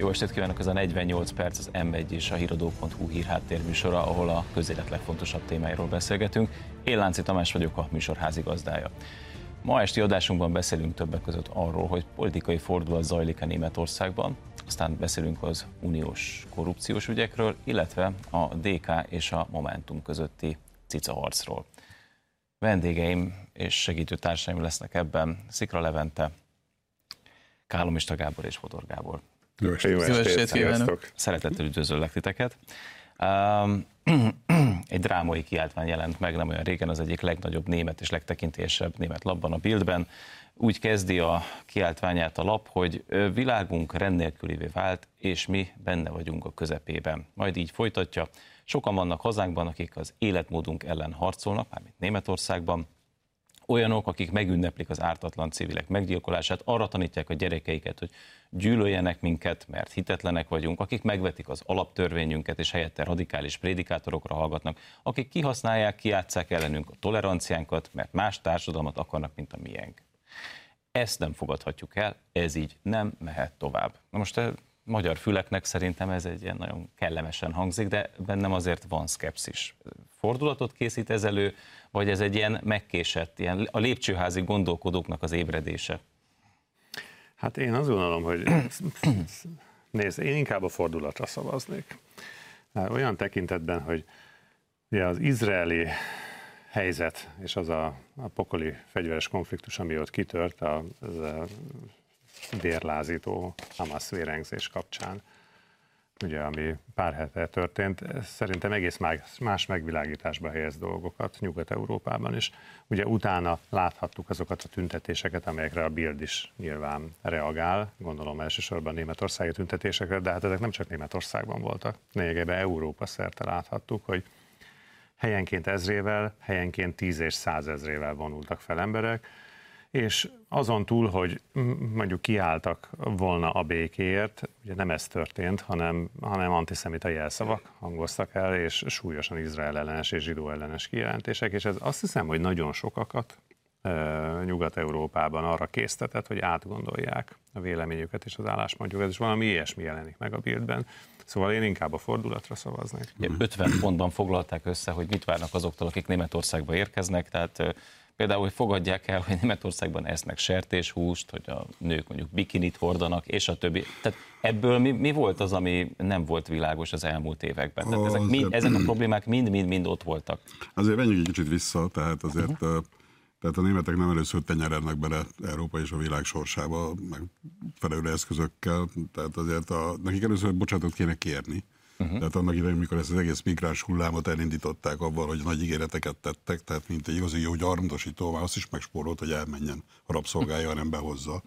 Jó estét kívánok, ez a 48 perc az M1 és a híradó.hu hírháttér műsora, ahol a közélet legfontosabb témáiról beszélgetünk. Én Lánci Tamás vagyok, a műsor házigazdája. Ma esti adásunkban beszélünk többek között arról, hogy politikai fordulat zajlik a Németországban, aztán beszélünk az uniós korrupciós ügyekről, illetve a DK és a Momentum közötti cicaharcról. Vendégeim és segítő társaim lesznek ebben Szikra Levente, Kálomista Gábor és Fodor Gábor. Jó estét, Jó estét kívánok! Szeretettel üdvözöllek titeket. Egy drámai kiáltvány jelent meg nem olyan régen az egyik legnagyobb német és legtekintélyesebb német labban a Bildben. Úgy kezdi a kiáltványát a lap, hogy világunk rendnélkülivé vált, és mi benne vagyunk a közepében. Majd így folytatja. Sokan vannak hazánkban, akik az életmódunk ellen harcolnak, mármint Németországban, olyanok, akik megünneplik az ártatlan civilek meggyilkolását, arra tanítják a gyerekeiket, hogy gyűlöljenek minket, mert hitetlenek vagyunk, akik megvetik az alaptörvényünket, és helyette radikális prédikátorokra hallgatnak, akik kihasználják, kiátszák ellenünk a toleranciánkat, mert más társadalmat akarnak, mint a miénk. Ezt nem fogadhatjuk el, ez így nem mehet tovább. Na most a magyar füleknek szerintem ez egy ilyen nagyon kellemesen hangzik, de bennem azért van szkepszis. Fordulatot készít ez elő, vagy ez egy ilyen megkésett, ilyen a lépcsőházi gondolkodóknak az ébredése? Hát én azt gondolom, hogy nézd, én inkább a fordulatra szavaznék. Olyan tekintetben, hogy ugye az izraeli helyzet és az a, a pokoli fegyveres konfliktus, ami ott kitört, a, az a vérlázító Hamas vérengzés kapcsán, ugye, ami pár hete történt, szerintem egész más megvilágításba helyez dolgokat Nyugat-Európában is. Ugye utána láthattuk azokat a tüntetéseket, amelyekre a Bild is nyilván reagál, gondolom elsősorban németországi tüntetésekre, de hát ezek nem csak Németországban voltak. Lényegében Európa szerte láthattuk, hogy helyenként ezrével, helyenként tíz és százezrével vonultak fel emberek, és azon túl, hogy mondjuk kiálltak volna a békéért, ugye nem ez történt, hanem, hanem antiszemita jelszavak hangoztak el, és súlyosan Izrael ellenes és zsidó ellenes kijelentések, és ez azt hiszem, hogy nagyon sokakat Nyugat-Európában arra késztetett, hogy átgondolják a véleményüket és az álláspontjukat, és valami ilyesmi jelenik meg a bildben. Szóval én inkább a fordulatra szavaznék. 50 pontban foglalták össze, hogy mit várnak azoktól, akik Németországba érkeznek, tehát Például, hogy fogadják el, hogy Németországban esznek sertéshúst, hogy a nők mondjuk bikinit hordanak, és a többi. Tehát ebből mi, mi volt az, ami nem volt világos az elmúlt években? Tehát ezek, mind, ezek a problémák mind-mind-mind ott voltak. Azért menjünk egy kicsit vissza, tehát azért uh-huh. Tehát a németek nem először tenyerednek bele Európa és a világ sorsába, meg felelő eszközökkel, tehát azért a, nekik először bocsánatot kéne kérni. Uh-huh. Tehát annak idején, mikor ezt az egész migráns hullámot elindították avval, hogy nagy ígéreteket tettek, tehát mint egy igazi jó gyarmatosító, már azt is megspórolt, hogy elmenjen a rabszolgája, hanem behozza.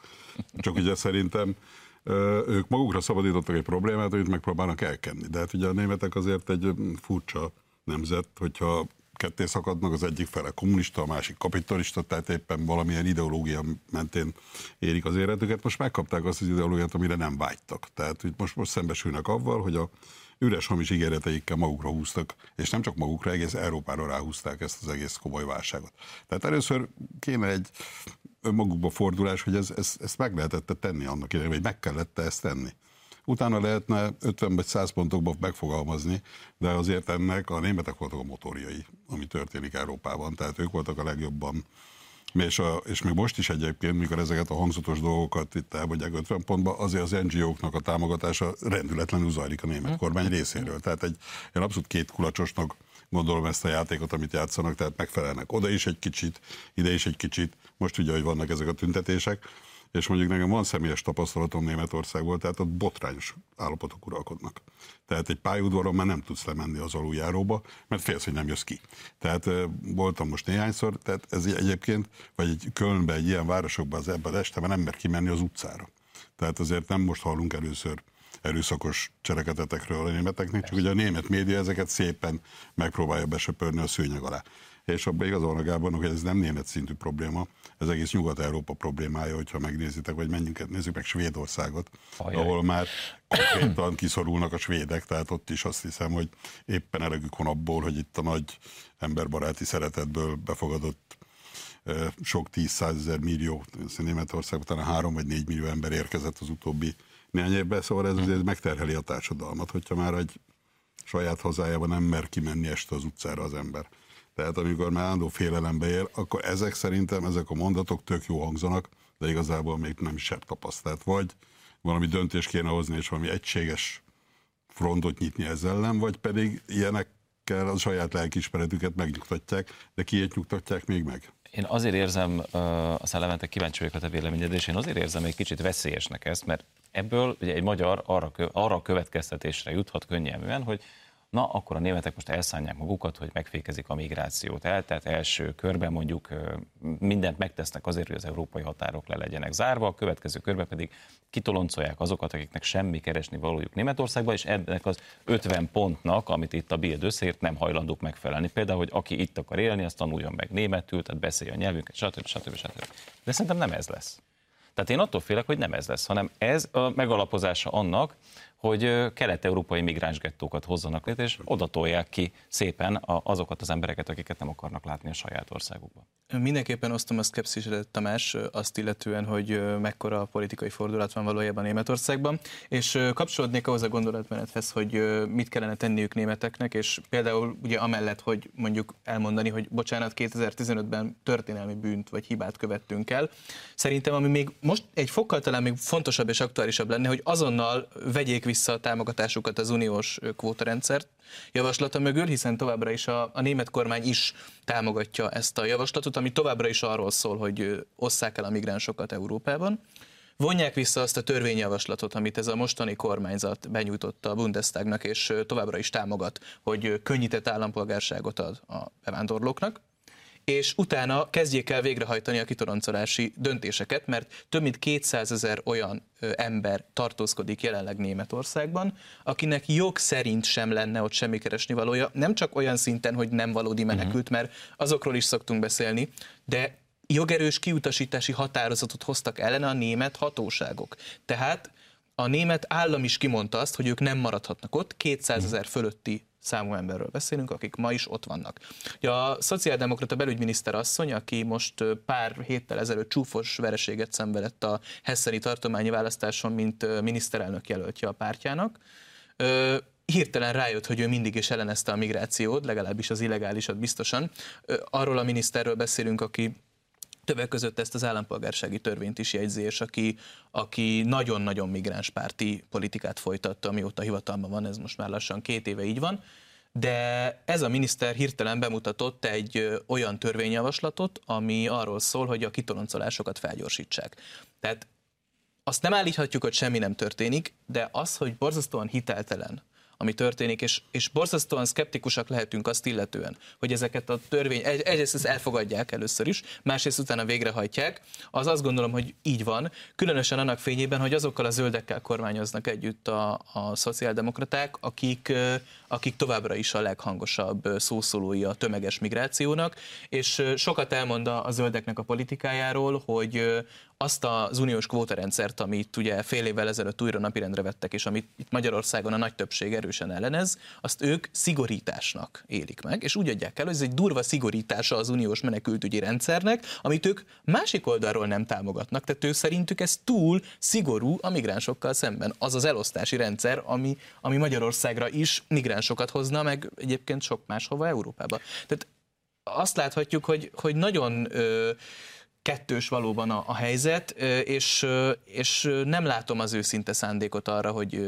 Csak ugye szerintem ők magukra szabadítottak egy problémát, amit megpróbálnak elkenni. De hát ugye a németek azért egy furcsa nemzet, hogyha ketté szakadnak, az egyik fele kommunista, a másik kapitalista, tehát éppen valamilyen ideológia mentén érik az életüket. Most megkapták azt az ideológiát, amire nem vágytak. Tehát most, most szembesülnek avval, hogy a üres hamis ígéreteikkel magukra húztak, és nem csak magukra, egész Európára ráhúzták ezt az egész komoly válságot. Tehát először kéne egy önmagukba fordulás, hogy ez, ez, ezt meg lehetette tenni annak idején, vagy meg kellett ezt tenni. Utána lehetne 50 vagy 100 pontokban megfogalmazni, de azért ennek a németek voltak a motorjai, ami történik Európában, tehát ők voltak a legjobban és, a, és még most is egyébként, mikor ezeket a hangzatos dolgokat itt elmondják 50 pontba, azért az NGO-knak a támogatása rendületlenül zajlik a német hm. kormány részéről. Tehát egy, egy abszolút két kulacsosnak gondolom ezt a játékot, amit játszanak, tehát megfelelnek oda is egy kicsit, ide is egy kicsit. Most ugye, hogy vannak ezek a tüntetések, és mondjuk nekem van személyes tapasztalatom Németországból, tehát ott botrányos állapotok uralkodnak. Tehát egy pályaudvaron már nem tudsz lemenni az aluljáróba, mert félsz, hogy nem jössz ki. Tehát voltam most néhányszor, tehát ez egyébként, vagy egy Kölnbe, egy ilyen városokban az ebben este, mert nem mer kimenni az utcára. Tehát azért nem most hallunk először erőszakos cselekedetekről a németeknek, csak ugye a német média ezeket szépen megpróbálja besöpörni a szőnyeg alá és abban igazolnak Gábornak, hogy ez nem német szintű probléma, ez egész Nyugat-Európa problémája, hogyha megnézitek, vagy menjünk, nézzük meg Svédországot, Ajaj. ahol már konkrétan kiszorulnak a svédek, tehát ott is azt hiszem, hogy éppen elegük van abból, hogy itt a nagy emberbaráti szeretetből befogadott sok tíz ezer millió, Németországban talán három vagy négy millió ember érkezett az utóbbi néhány évben, szóval ez azért megterheli a társadalmat, hogyha már egy saját hazájában nem mer kimenni este az utcára az ember. Tehát amikor már állandó félelembe él, akkor ezek szerintem, ezek a mondatok tök jó hangzanak, de igazából még nem is tapasztalt. Vagy valami döntést kéne hozni, és valami egységes frontot nyitni ezzel ellen, vagy pedig ilyenekkel a saját lelkismeretüket megnyugtatják, de kiét nyugtatják még meg? Én azért érzem, aztán Levente kíváncsi vagyok a te véleményed, és én azért érzem egy kicsit veszélyesnek ezt, mert ebből ugye egy magyar arra, arra a következtetésre juthat könnyelműen, hogy na akkor a németek most elszánják magukat, hogy megfékezik a migrációt el, tehát első körben mondjuk mindent megtesznek azért, hogy az európai határok le legyenek zárva, a következő körben pedig kitoloncolják azokat, akiknek semmi keresni valójuk Németországba, és ennek az 50 pontnak, amit itt a Bild összeért, nem hajlandók megfelelni. Például, hogy aki itt akar élni, azt tanuljon meg németül, tehát beszélje a nyelvünket, stb. stb. stb. De szerintem nem ez lesz. Tehát én attól félek, hogy nem ez lesz, hanem ez a megalapozása annak, hogy kelet-európai migránsgettókat hozzanak létre, és oda tolják ki szépen azokat az embereket, akiket nem akarnak látni a saját országukban. Mindenképpen osztom a szkepszisedet, Tamás, azt illetően, hogy mekkora a politikai fordulat van valójában Németországban, és kapcsolódnék ahhoz a gondolatmenethez, hogy mit kellene tenniük németeknek, és például ugye amellett, hogy mondjuk elmondani, hogy bocsánat, 2015-ben történelmi bűnt vagy hibát követtünk el. Szerintem, ami még most egy fokkal talán még fontosabb és aktuálisabb lenne, hogy azonnal vegyék vissza a támogatásukat az uniós kvótarendszert javaslata mögül, hiszen továbbra is a, a német kormány is támogatja ezt a javaslatot, ami továbbra is arról szól, hogy osszák el a migránsokat Európában. Vonják vissza azt a törvényjavaslatot, amit ez a mostani kormányzat benyújtotta a Bundestagnak, és továbbra is támogat, hogy könnyített állampolgárságot ad a bevándorlóknak és utána kezdjék el végrehajtani a kitoroncolási döntéseket, mert több mint 200 ezer olyan ember tartózkodik jelenleg Németországban, akinek jog szerint sem lenne ott semmi keresni valója, nem csak olyan szinten, hogy nem valódi mhm. menekült, mert azokról is szoktunk beszélni, de jogerős kiutasítási határozatot hoztak ellene a német hatóságok. Tehát a német állam is kimondta azt, hogy ők nem maradhatnak ott, 200 ezer fölötti számú emberről beszélünk, akik ma is ott vannak. A szociáldemokrata belügyminiszter asszony, aki most pár héttel ezelőtt csúfos vereséget szenvedett a Hesseni tartományi választáson, mint miniszterelnök jelöltje a pártjának, hirtelen rájött, hogy ő mindig is ellenezte a migrációt, legalábbis az illegálisat biztosan. Arról a miniszterről beszélünk, aki Többek között ezt az állampolgársági törvényt is jegyzi, és aki, aki nagyon-nagyon migránspárti politikát folytatta, amióta hivatalban van, ez most már lassan két éve így van, de ez a miniszter hirtelen bemutatott egy olyan törvényjavaslatot, ami arról szól, hogy a kitoloncolásokat felgyorsítsák. Tehát azt nem állíthatjuk, hogy semmi nem történik, de az, hogy borzasztóan hiteltelen ami történik, és, és borzasztóan szkeptikusak lehetünk azt illetően, hogy ezeket a törvény, egy, egyrészt ezt elfogadják először is, másrészt utána végrehajtják, az azt gondolom, hogy így van, különösen annak fényében, hogy azokkal a zöldekkel kormányoznak együtt a, a szociáldemokraták, akik, akik továbbra is a leghangosabb szószólói a tömeges migrációnak, és sokat elmond a zöldeknek a politikájáról, hogy azt az uniós kvótarendszert, amit ugye fél évvel ezelőtt újra napirendre vettek, és amit itt Magyarországon a nagy többség erősen ellenez, azt ők szigorításnak élik meg, és úgy adják el, hogy ez egy durva szigorítása az uniós menekültügyi rendszernek, amit ők másik oldalról nem támogatnak. Tehát ő szerintük ez túl szigorú a migránsokkal szemben. Az az elosztási rendszer, ami, ami Magyarországra is migránsokat hozna, meg egyébként sok máshova Európába. Tehát azt láthatjuk, hogy, hogy nagyon ö, kettős valóban a, a helyzet, és, és nem látom az őszinte szándékot arra, hogy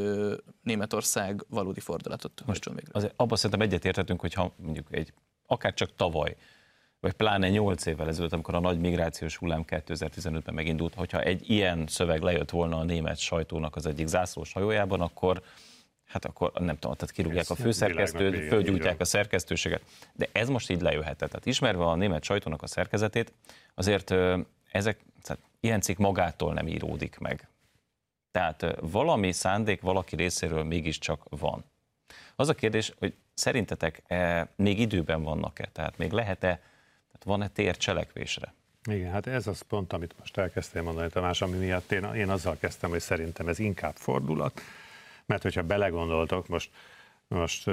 Németország valódi fordulatot hajtson végre. Azért abban szerintem egyetérthetünk, hogyha mondjuk egy, akár csak tavaly, vagy pláne 8 évvel ezelőtt, amikor a nagy migrációs hullám 2015-ben megindult, hogyha egy ilyen szöveg lejött volna a német sajtónak az egyik zászlós hajójában, akkor hát akkor nem tudom, tehát kirúgják a főszerkesztőt, fölgyújtják a szerkesztőséget. De ez most így lejöhetett. Tehát ismerve a német sajtónak a szerkezetét, azért ezek, tehát ilyen cikk magától nem íródik meg. Tehát valami szándék valaki részéről mégiscsak van. Az a kérdés, hogy szerintetek e, még időben vannak-e? Tehát még lehet-e, tehát van-e tér cselekvésre? Igen, hát ez az pont, amit most elkezdtél mondani, Tamás, ami miatt én, én azzal kezdtem, hogy szerintem ez inkább fordulat, mert hogyha belegondoltok, most, most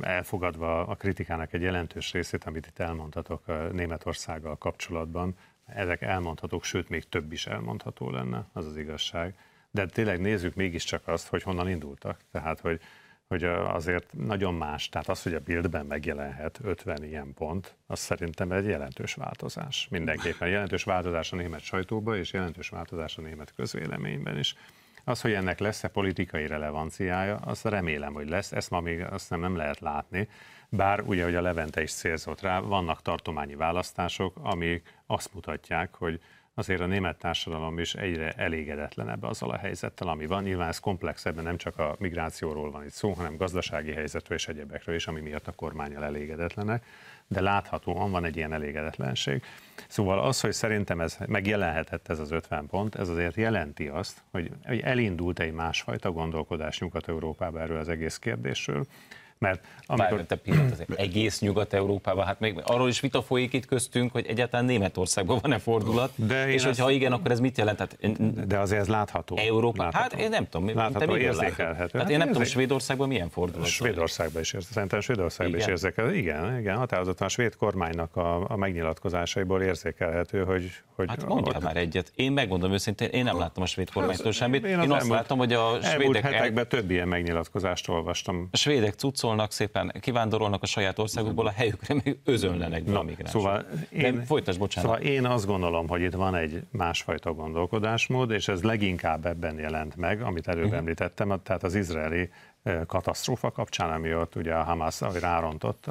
elfogadva a kritikának egy jelentős részét, amit itt elmondhatok Németországgal kapcsolatban, ezek elmondhatók, sőt még több is elmondható lenne, az az igazság. de tényleg nézzük mégiscsak azt, hogy honnan indultak. Tehát, hogy hogy azért nagyon más, tehát az, hogy a Bildben megjelenhet 50 ilyen pont, az szerintem egy jelentős változás. Mindenképpen jelentős változás a német sajtóban, és jelentős változás a német közvéleményben is. Az, hogy ennek lesz-e politikai relevanciája, azt remélem, hogy lesz, ezt ma még azt nem, nem lehet látni, bár ugye, hogy a Levente is célzott rá, vannak tartományi választások, amik azt mutatják, hogy azért a német társadalom is egyre elégedetlenebb azzal a helyzettel, ami van. Nyilván ez komplexebben nem csak a migrációról van itt szó, hanem gazdasági helyzetről és egyebekről is, ami miatt a kormányal elégedetlenek, de láthatóan van egy ilyen elégedetlenség. Szóval az, hogy szerintem ez megjelenhetett ez az 50 pont, ez azért jelenti azt, hogy elindult egy másfajta gondolkodás Nyugat-Európában erről az egész kérdésről, mert amikor... Bár, te pillanat, azért egész Nyugat-Európában, hát még arról is vita folyik itt köztünk, hogy egyáltalán Németországban van-e fordulat, de és hogyha ezt... igen, akkor ez mit jelent? Tehát, de azért ez látható. Európa, látható. hát én nem tudom, látható, te érzékelhető. Hát, hát én nem tudom, Svédországban milyen fordulat? Svédországban is. Szerintem Svédországban igen. is érzékelhető. Igen, igen, határozottan a svéd kormánynak a, a megnyilatkozásaiból érzékelhető, hogy... hogy hát mondjál ott... már egyet. Én megmondom őszintén, én nem láttam a svéd kormánytól semmit. Én, én azt látom, hogy a svédek... hetekben több ilyen megnyilatkozást olvastam. A svédek cuccolnak szépen, kivándorolnak a saját országukból, a helyükre meg özönlenek be a migránsok. Szóval én, De folytasd, bocsánat. Szóval én azt gondolom, hogy itt van egy másfajta gondolkodásmód, és ez leginkább ebben jelent meg, amit előbb uh-huh. említettem, tehát az izraeli katasztrófa kapcsán, ami ott ugye a Hamas rárontott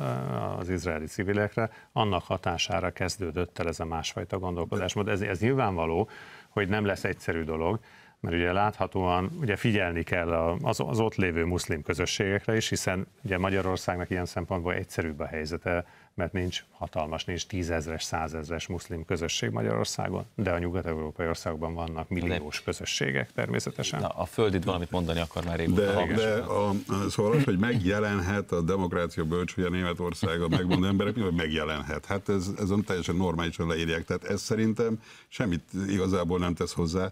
az izraeli civilekre, annak hatására kezdődött el ez a másfajta gondolkodásmód. Ez, ez nyilvánvaló, hogy nem lesz egyszerű dolog, mert ugye láthatóan ugye figyelni kell az, az ott lévő muszlim közösségekre is, hiszen ugye Magyarországnak ilyen szempontból egyszerűbb a helyzete, mert nincs hatalmas, nincs tízezres, százezres muszlim közösség Magyarországon, de a nyugat-európai országokban vannak milliós közösségek természetesen. Na, a földit valamit mondani akar már régóta. De, de a, szóval az, hogy megjelenhet a demokrácia bölcsője Németországa, megmondó emberek, hogy megjelenhet. Hát ez, ez teljesen normálisan leírják. Tehát ez szerintem semmit igazából nem tesz hozzá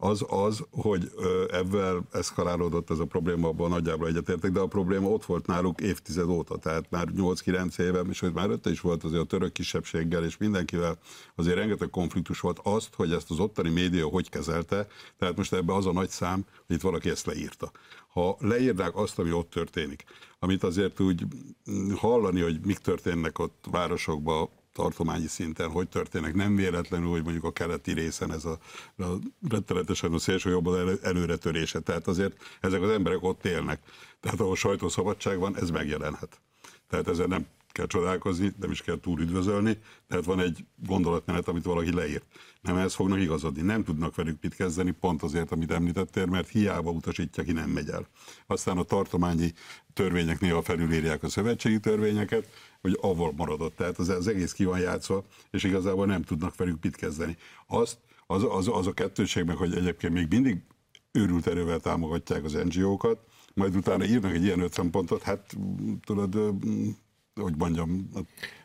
az az, hogy ebben eszkalálódott ez a probléma, abban nagyjából egyetértek, de a probléma ott volt náluk évtized óta, tehát már 8-9 éve, és hogy már ötte is volt azért a török kisebbséggel, és mindenkivel azért rengeteg konfliktus volt azt, hogy ezt az ottani média hogy kezelte, tehát most ebbe az a nagy szám, hogy itt valaki ezt leírta. Ha leírnák azt, ami ott történik, amit azért úgy mm, hallani, hogy mik történnek ott városokban, tartományi szinten hogy történnek. Nem véletlenül, hogy mondjuk a keleti részen ez a, a rettenetesen a szélső jobban elő, előretörése. Tehát azért ezek az emberek ott élnek. Tehát ahol sajtószabadság van, ez megjelenhet. Tehát ezzel nem kell csodálkozni, nem is kell túl üdvözölni, tehát van egy gondolatmenet, amit valaki leírt. Nem ehhez fognak igazodni, nem tudnak velük mit kezdeni, pont azért, amit említettél, mert hiába utasítja, ki nem megy el. Aztán a tartományi törvények néha felülírják a szövetségi törvényeket, hogy avval maradott. Tehát az, az egész ki van játszva, és igazából nem tudnak velük mit kezdeni. Azt, az, az, az a kettőség meg, hogy egyébként még mindig őrült erővel támogatják az NGO-kat, majd utána írnak egy ilyen 50 pontot, hát tudod, hogy mondjam,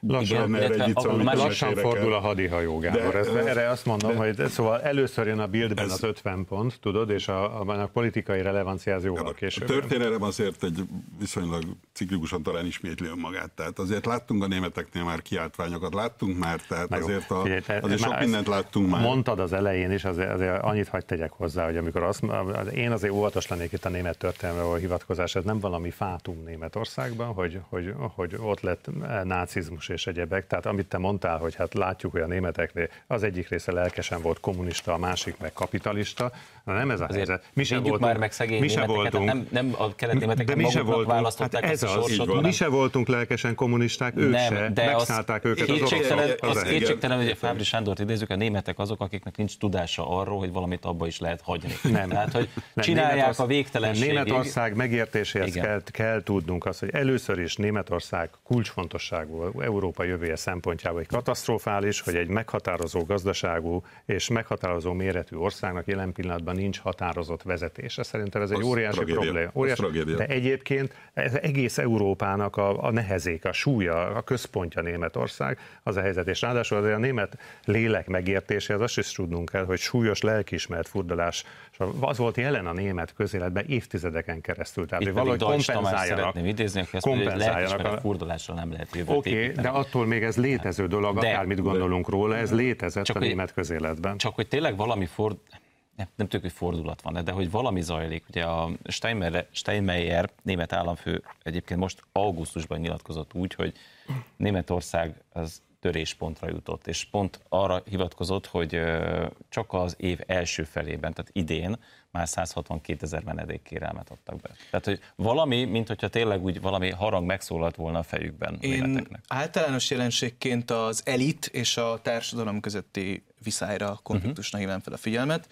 lassan, igen, egy a, lassan fordul a hadihajó, Gábor. De, ez, erre azt mondom, de, hogy szóval először jön a bildben ez, az 50 pont, tudod, és a, a, a politikai relevancia az jóval később. A történelem azért egy viszonylag ciklikusan talán ismétli önmagát. Tehát azért láttunk a németeknél már kiáltványokat, láttunk már, tehát Na azért, a, figyelj, te, azért sok mindent láttunk már. Mondtad az elején is, azért, azért annyit hagyd tegyek hozzá, hogy amikor azt, én azért óvatos lennék itt a német történelme hivatkozás, ez nem valami fátum Németországban, hogy, hogy, hogy ott lett nácizmus és egyebek. Tehát amit te mondtál, hogy hát látjuk, hogy a németeknél az egyik része lelkesen volt kommunista, a másik meg kapitalista. Na nem ez a Azért helyzet. Mi se voltunk, már meg szegény mi se voltunk, nem, nem a kelet németek de mi se voltunk, hát ez az, sorsot, van. Mi se voltunk lelkesen kommunisták, ők nem, se, de megszállták az, őket az oroszok. Az, az kétségtelen, hogy a Fábri Sándort idézzük, a németek azok, akiknek nincs tudása arról, hogy valamit abba is lehet hagyni. Nem. Tehát, hogy csinálják a végtelenségig. Németország megértéséhez kell, kell tudnunk azt, hogy először is Németország kulcsfontosságú Európa jövője szempontjából egy katasztrofális, hogy egy meghatározó gazdaságú és meghatározó méretű országnak jelen pillanatban nincs határozott vezetése. Szerintem ez egy az óriási tragédia. probléma. Óriási, de egyébként ez egész Európának a, a nehezék, a súlya, a központja Németország, az a helyzet. És ráadásul azért a német lélek megértése, az azt is tudnunk kell, hogy súlyos lelkiismert furdalás, az volt jelen a német közéletben évtizedeken keresztül. Tehát, hogy valahogy kompenzáljanak. Szeretném idézni, ezt kompenzáljanak. A furdalásra nem lehet jövőt Oké, okay, de attól még ez létező dolog, de, akármit gondolunk róla, ez létezett csak a német közéletben. Csak hogy tényleg valami ford, nem, nem tudjuk, hogy fordulat van de hogy valami zajlik. Ugye a Steinmeier, Steinmeier német államfő egyébként most augusztusban nyilatkozott úgy, hogy Németország az töréspontra jutott, és pont arra hivatkozott, hogy csak az év első felében, tehát idén már 162 ezer menedékkérelmet adtak be. Tehát, hogy valami, mint hogyha tényleg úgy valami harang megszólalt volna a fejükben Én németeknek. általános jelenségként az elit és a társadalom közötti viszályra, konfliktusnak uh-huh. hívnám fel a figyelmet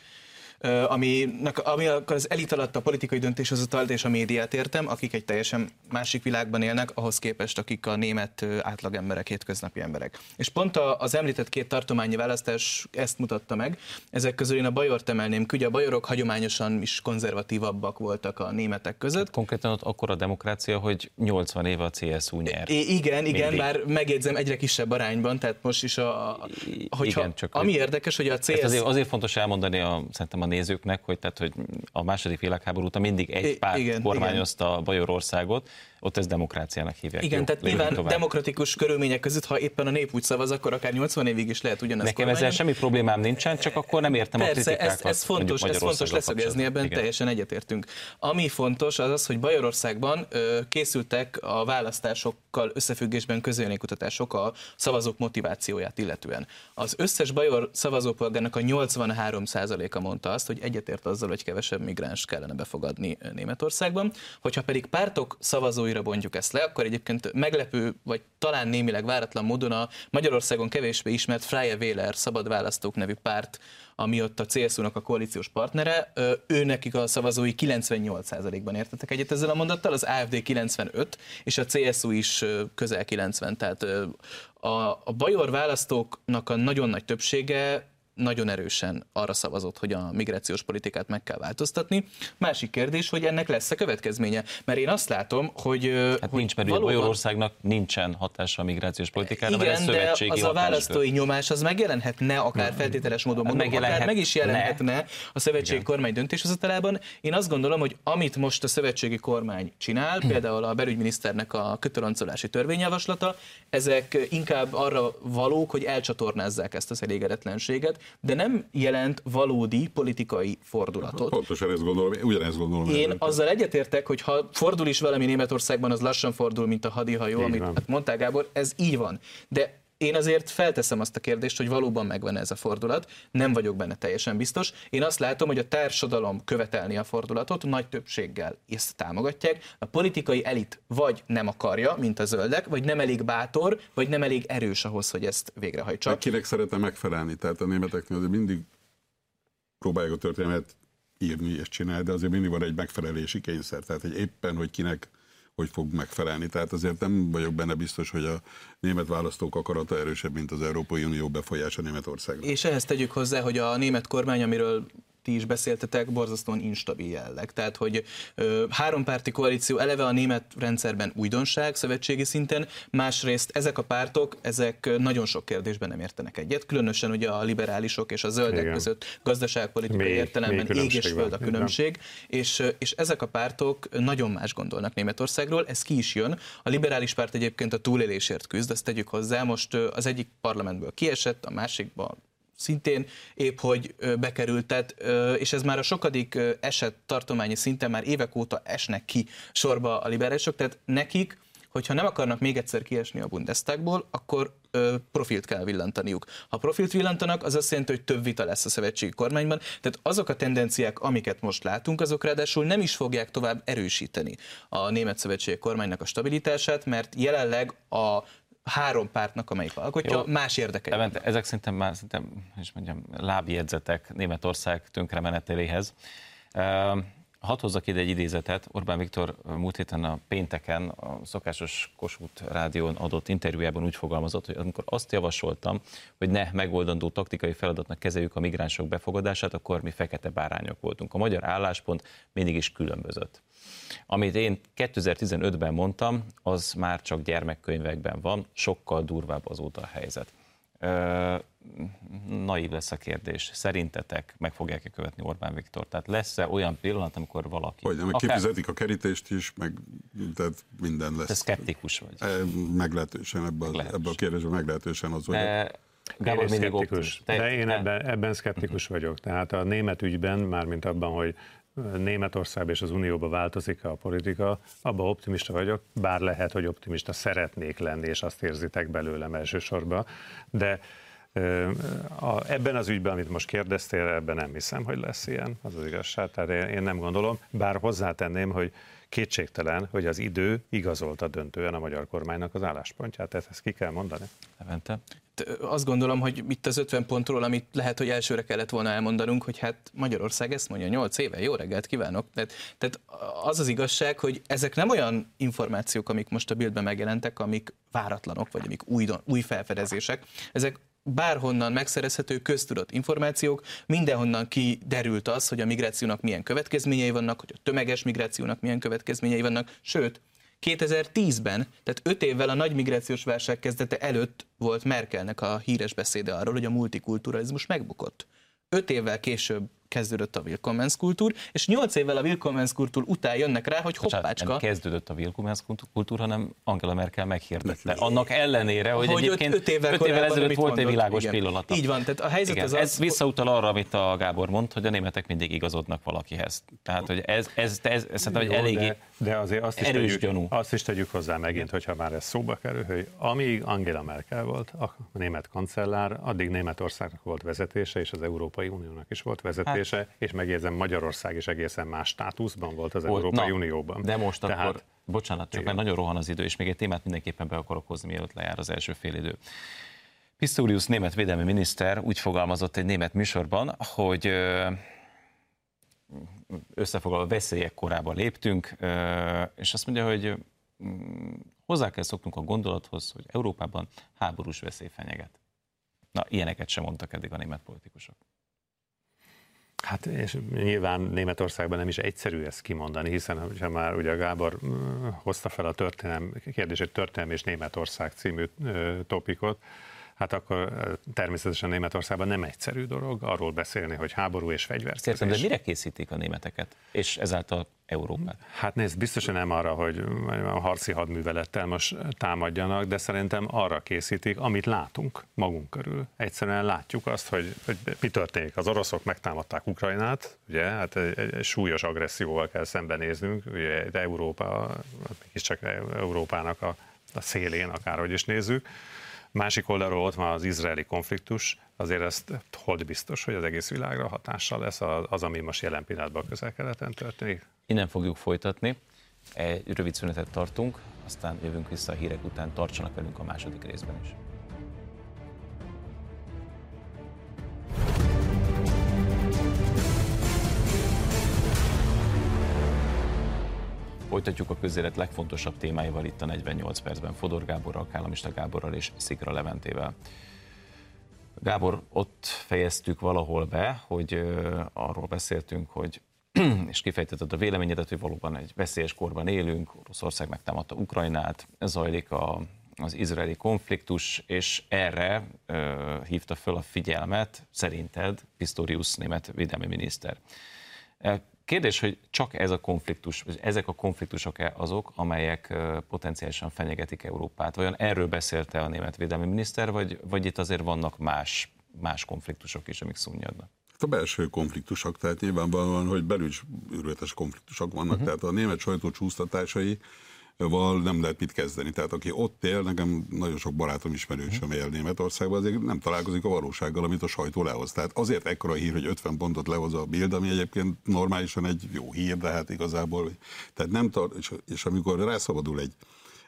ami, ami az elit alatt a politikai döntéshozatalt és a médiát értem, akik egy teljesen másik világban élnek, ahhoz képest, akik a német átlagemberek, hétköznapi emberek. És pont az említett két tartományi választás ezt mutatta meg. Ezek közül én a Bajort emelném ugye a Bajorok hagyományosan is konzervatívabbak voltak a németek között. Konkrétan ott akkor a demokrácia, hogy 80 éve a CSU nyer. I- igen, igen, Mindig. bár megjegyzem egyre kisebb arányban, tehát most is a, hogyha, igen, csak ami érdekes, hogy a CS... Azért, azért fontos elmondani a, szerintem a nézőknek, hogy, tehát, hogy a második világháború után mindig egy párt igen, kormányozta igen. Bajorországot, ott ez demokráciának hívják. Igen, Jó, tehát nyilván tovább. demokratikus körülmények között, ha éppen a nép úgy szavaz, akkor akár 80 évig is lehet ugyanaz Nekem kormányon. ezzel semmi problémám nincsen, csak akkor nem értem Persze, a kritikákat. Ez, ez fontos, ez fontos leszögezni, ebben igen. teljesen egyetértünk. Ami fontos, az az, hogy Bajorországban ö, készültek a választásokkal összefüggésben közvéleménykutatások a szavazók motivációját illetően. Az összes bajor szavazópolgárnak a 83%-a mondta azt, hogy egyetért azzal, hogy kevesebb migráns kellene befogadni Németországban. Hogyha pedig pártok szavazói újra bontjuk ezt le, akkor egyébként meglepő, vagy talán némileg váratlan módon a Magyarországon kevésbé ismert Freie Wähler Szabad Választók nevű párt, ami ott a CSU-nak a koalíciós partnere, ő nekik a szavazói 98%-ban értettek egyet ezzel a mondattal, az AFD 95, és a CSU is közel 90, tehát a, a bajor választóknak a nagyon nagy többsége nagyon erősen arra szavazott, hogy a migrációs politikát meg kell változtatni. Másik kérdés, hogy ennek lesz a következménye. Mert én azt látom, hogy... Hát hogy nincs, mert valóban... Magyarországnak nincsen hatása a migrációs politikára, Igen, mert ez szövetségi de az a választói nyomás az megjelenhetne, akár feltételes módon mondom, megjelenhet, akár meg is jelenhetne a szövetségi Igen. kormány döntéshozatalában. Én azt gondolom, hogy amit most a szövetségi kormány csinál, például a belügyminiszternek a kötőroncolási törvényjavaslata, ezek inkább arra valók, hogy elcsatornázzák ezt az elégedetlenséget, de nem jelent valódi politikai fordulatot. Pontosan ezt gondolom, ugyanezt gondolom. Én ezzel. azzal egyetértek, hogy ha fordul is valami Németországban, az lassan fordul, mint a hadihajó, így amit hát mondtál Gábor, ez így van. De én azért felteszem azt a kérdést, hogy valóban megvan ez a fordulat, nem vagyok benne teljesen biztos. Én azt látom, hogy a társadalom követelni a fordulatot, nagy többséggel ezt támogatják. A politikai elit vagy nem akarja, mint a zöldek, vagy nem elég bátor, vagy nem elég erős ahhoz, hogy ezt végrehajtsa. Kinek szeretne megfelelni? Tehát a németeknél mindig próbálják a történelmet írni és csinálni, de azért mindig van egy megfelelési kényszer. Tehát, hogy éppen, hogy kinek hogy fog megfelelni. Tehát azért nem vagyok benne biztos, hogy a német választók akarata erősebb, mint az Európai Unió befolyása Németországra. És ehhez tegyük hozzá, hogy a német kormány, amiről ti is beszéltetek, borzasztóan instabil jelleg. Tehát, hogy ö, hárompárti koalíció eleve a német rendszerben újdonság szövetségi szinten, másrészt ezek a pártok, ezek nagyon sok kérdésben nem értenek egyet, különösen ugye a liberálisok és a zöldek Igen. között gazdaságpolitikai még, értelemben még ég és föld a különbség, és, és ezek a pártok nagyon más gondolnak Németországról, ez ki is jön. A liberális párt egyébként a túlélésért küzd, ezt tegyük hozzá, most az egyik parlamentből kiesett, a másikban szintén épp hogy bekerült, tehát, és ez már a sokadik eset tartományi szinten már évek óta esnek ki sorba a liberálisok, tehát nekik, hogyha nem akarnak még egyszer kiesni a Bundestagból, akkor profilt kell villantaniuk. Ha profilt villantanak, az azt jelenti, hogy több vita lesz a szövetségi kormányban. Tehát azok a tendenciák, amiket most látunk, azok ráadásul nem is fogják tovább erősíteni a német szövetségi kormánynak a stabilitását, mert jelenleg a három pártnak, amelyik alkotja, Jó. más érdekei. Levente, ezek szerintem már szerintem, is mondjam, lábjegyzetek Németország tönkremeneteléhez. Hadd hozzak ide egy idézetet. Orbán Viktor múlt héten a pénteken a szokásos Kossuth rádión adott interjújában úgy fogalmazott, hogy amikor azt javasoltam, hogy ne megoldandó taktikai feladatnak kezeljük a migránsok befogadását, akkor mi fekete bárányok voltunk. A magyar álláspont mindig is különbözött. Amit én 2015-ben mondtam, az már csak gyermekkönyvekben van, sokkal durvább azóta a helyzet. Naív lesz a kérdés. Szerintetek meg fogják-e követni Orbán Viktor? Tehát lesz-e olyan pillanat, amikor valaki... Hogy nem, akár... kifizetik a kerítést is, meg tehát minden lesz. Te szkeptikus vagy. E, meglehetősen ebben, ebbe a kérdésben meglehetősen az vagyok. E, Gábor én mindig szkeptikus, de én te- ebben, ebben szkeptikus vagyok. Tehát a német ügyben, mármint abban, hogy Németországban és az Unióban változik a politika, abban optimista vagyok, bár lehet, hogy optimista szeretnék lenni, és azt érzitek belőlem elsősorban, de ebben az ügyben, amit most kérdeztél, ebben nem hiszem, hogy lesz ilyen, az az igazság, tehát én nem gondolom, bár hozzátenném, hogy kétségtelen, hogy az idő igazolta döntően a magyar kormánynak az álláspontját, tehát ezt ki kell mondani. Levente? Azt gondolom, hogy itt az 50 pontról, amit lehet, hogy elsőre kellett volna elmondanunk, hogy hát Magyarország ezt mondja 8 éve, jó reggelt kívánok. Tehát, tehát az az igazság, hogy ezek nem olyan információk, amik most a bildben megjelentek, amik váratlanok, vagy amik új, új felfedezések. Ezek bárhonnan megszerezhető köztudott információk, mindenhonnan kiderült az, hogy a migrációnak milyen következményei vannak, hogy a tömeges migrációnak milyen következményei vannak, sőt, 2010-ben, tehát 5 évvel a nagy migrációs válság kezdete előtt volt Merkelnek a híres beszéde arról, hogy a multikulturalizmus megbukott. 5 évvel később kezdődött a Willkommenskultúr, és 8 évvel a Willkommenskultúr után jönnek rá, hogy hoppácska, nem kezdődött a Willkommens kultúra, hanem Angela Merkel meghirdette. Annak ellenére, hogy, hogy egyébként 5 évvel, öt évvel ezelőtt volt egy világos Igen. pillanata. Így van, tehát a helyzet Igen, az ez az, visszautal arra, amit a Gábor mond, hogy a németek mindig igazodnak valakihez. Tehát, hogy ez, ez, ez, ez szerintem, hogy eléggé de, de azért azt is, erős tegyük, gyanú. azt is tegyük hozzá megint, hogyha már ez szóba kerül, hogy amíg Angela Merkel volt a német kancellár, addig Németországnak volt vezetése, és az Európai Uniónak is volt vezetése, hát, és megjegyzem, Magyarország is egészen más státuszban volt az Volt. Európai Na, Unióban. De most Tehát, akkor, bocsánat, csak Igen. mert nagyon rohan az idő, és még egy témát mindenképpen be akarok hozni, mielőtt lejár az első fél idő. Pistorius német védelmi miniszter úgy fogalmazott egy német műsorban, hogy összefoglalva veszélyek korába léptünk, és azt mondja, hogy mm, hozzá kell szoknunk a gondolathoz, hogy Európában háborús veszély fenyeget. Na, ilyeneket sem mondtak eddig a német politikusok. Hát és nyilván Németországban nem is egyszerű ezt kimondani, hiszen ha már ugye Gábor mm, hozta fel a történelem, kérdését történelem és Németország című topikot, hát akkor természetesen Németországban nem egyszerű dolog arról beszélni, hogy háború és Ezt értem, de fegyverkezés. mire készítik a németeket, és ezáltal Európát? Hát nézd, biztosan nem arra, hogy a harci hadművelettel most támadjanak, de szerintem arra készítik, amit látunk magunk körül. Egyszerűen látjuk azt, hogy, hogy mi történik. Az oroszok megtámadták Ukrajnát, ugye, hát egy, egy, súlyos agresszióval kell szembenéznünk, ugye Európa, mégiscsak Európának a, a szélén, akárhogy is nézzük. Másik oldalról ott van az izraeli konfliktus, azért ezt hold biztos, hogy az egész világra hatással lesz az, az ami most jelen pillanatban a közel-keleten történik. Innen fogjuk folytatni. Egy rövid szünetet tartunk, aztán jövünk vissza a hírek után. Tartsanak velünk a második részben is. Folytatjuk a közélet legfontosabb témáival itt a 48 percben Fodor Gáborral, Kállamista Gáborral és Szikra Leventével. Gábor, ott fejeztük valahol be, hogy arról beszéltünk, hogy és kifejtetted a véleményedet, hogy valóban egy veszélyes korban élünk, Oroszország megtámadta Ukrajnát, zajlik a, az izraeli konfliktus, és erre ö, hívta föl a figyelmet, szerinted, Pistorius német védelmi miniszter. Kérdés, hogy csak ez a konfliktus, ezek a konfliktusok-e azok, amelyek potenciálisan fenyegetik Európát? Olyan erről beszélte a német védelmi miniszter, vagy, vagy itt azért vannak más, más konfliktusok is, amik szunnyadnak? Hát a belső konfliktusok, tehát nyilvánvalóan, hogy belül is őrületes konfliktusok vannak, uh-huh. tehát a német sajtó csúsztatásai val nem lehet mit kezdeni. Tehát aki ott él, nekem nagyon sok barátom ismerősöm él Németországban, azért nem találkozik a valósággal, amit a sajtó lehoz. Tehát azért ekkora hír, hogy 50 pontot lehoz a Bild, ami egyébként normálisan egy jó hír, de hát igazából, tehát nem tart, és, és amikor rászabadul egy,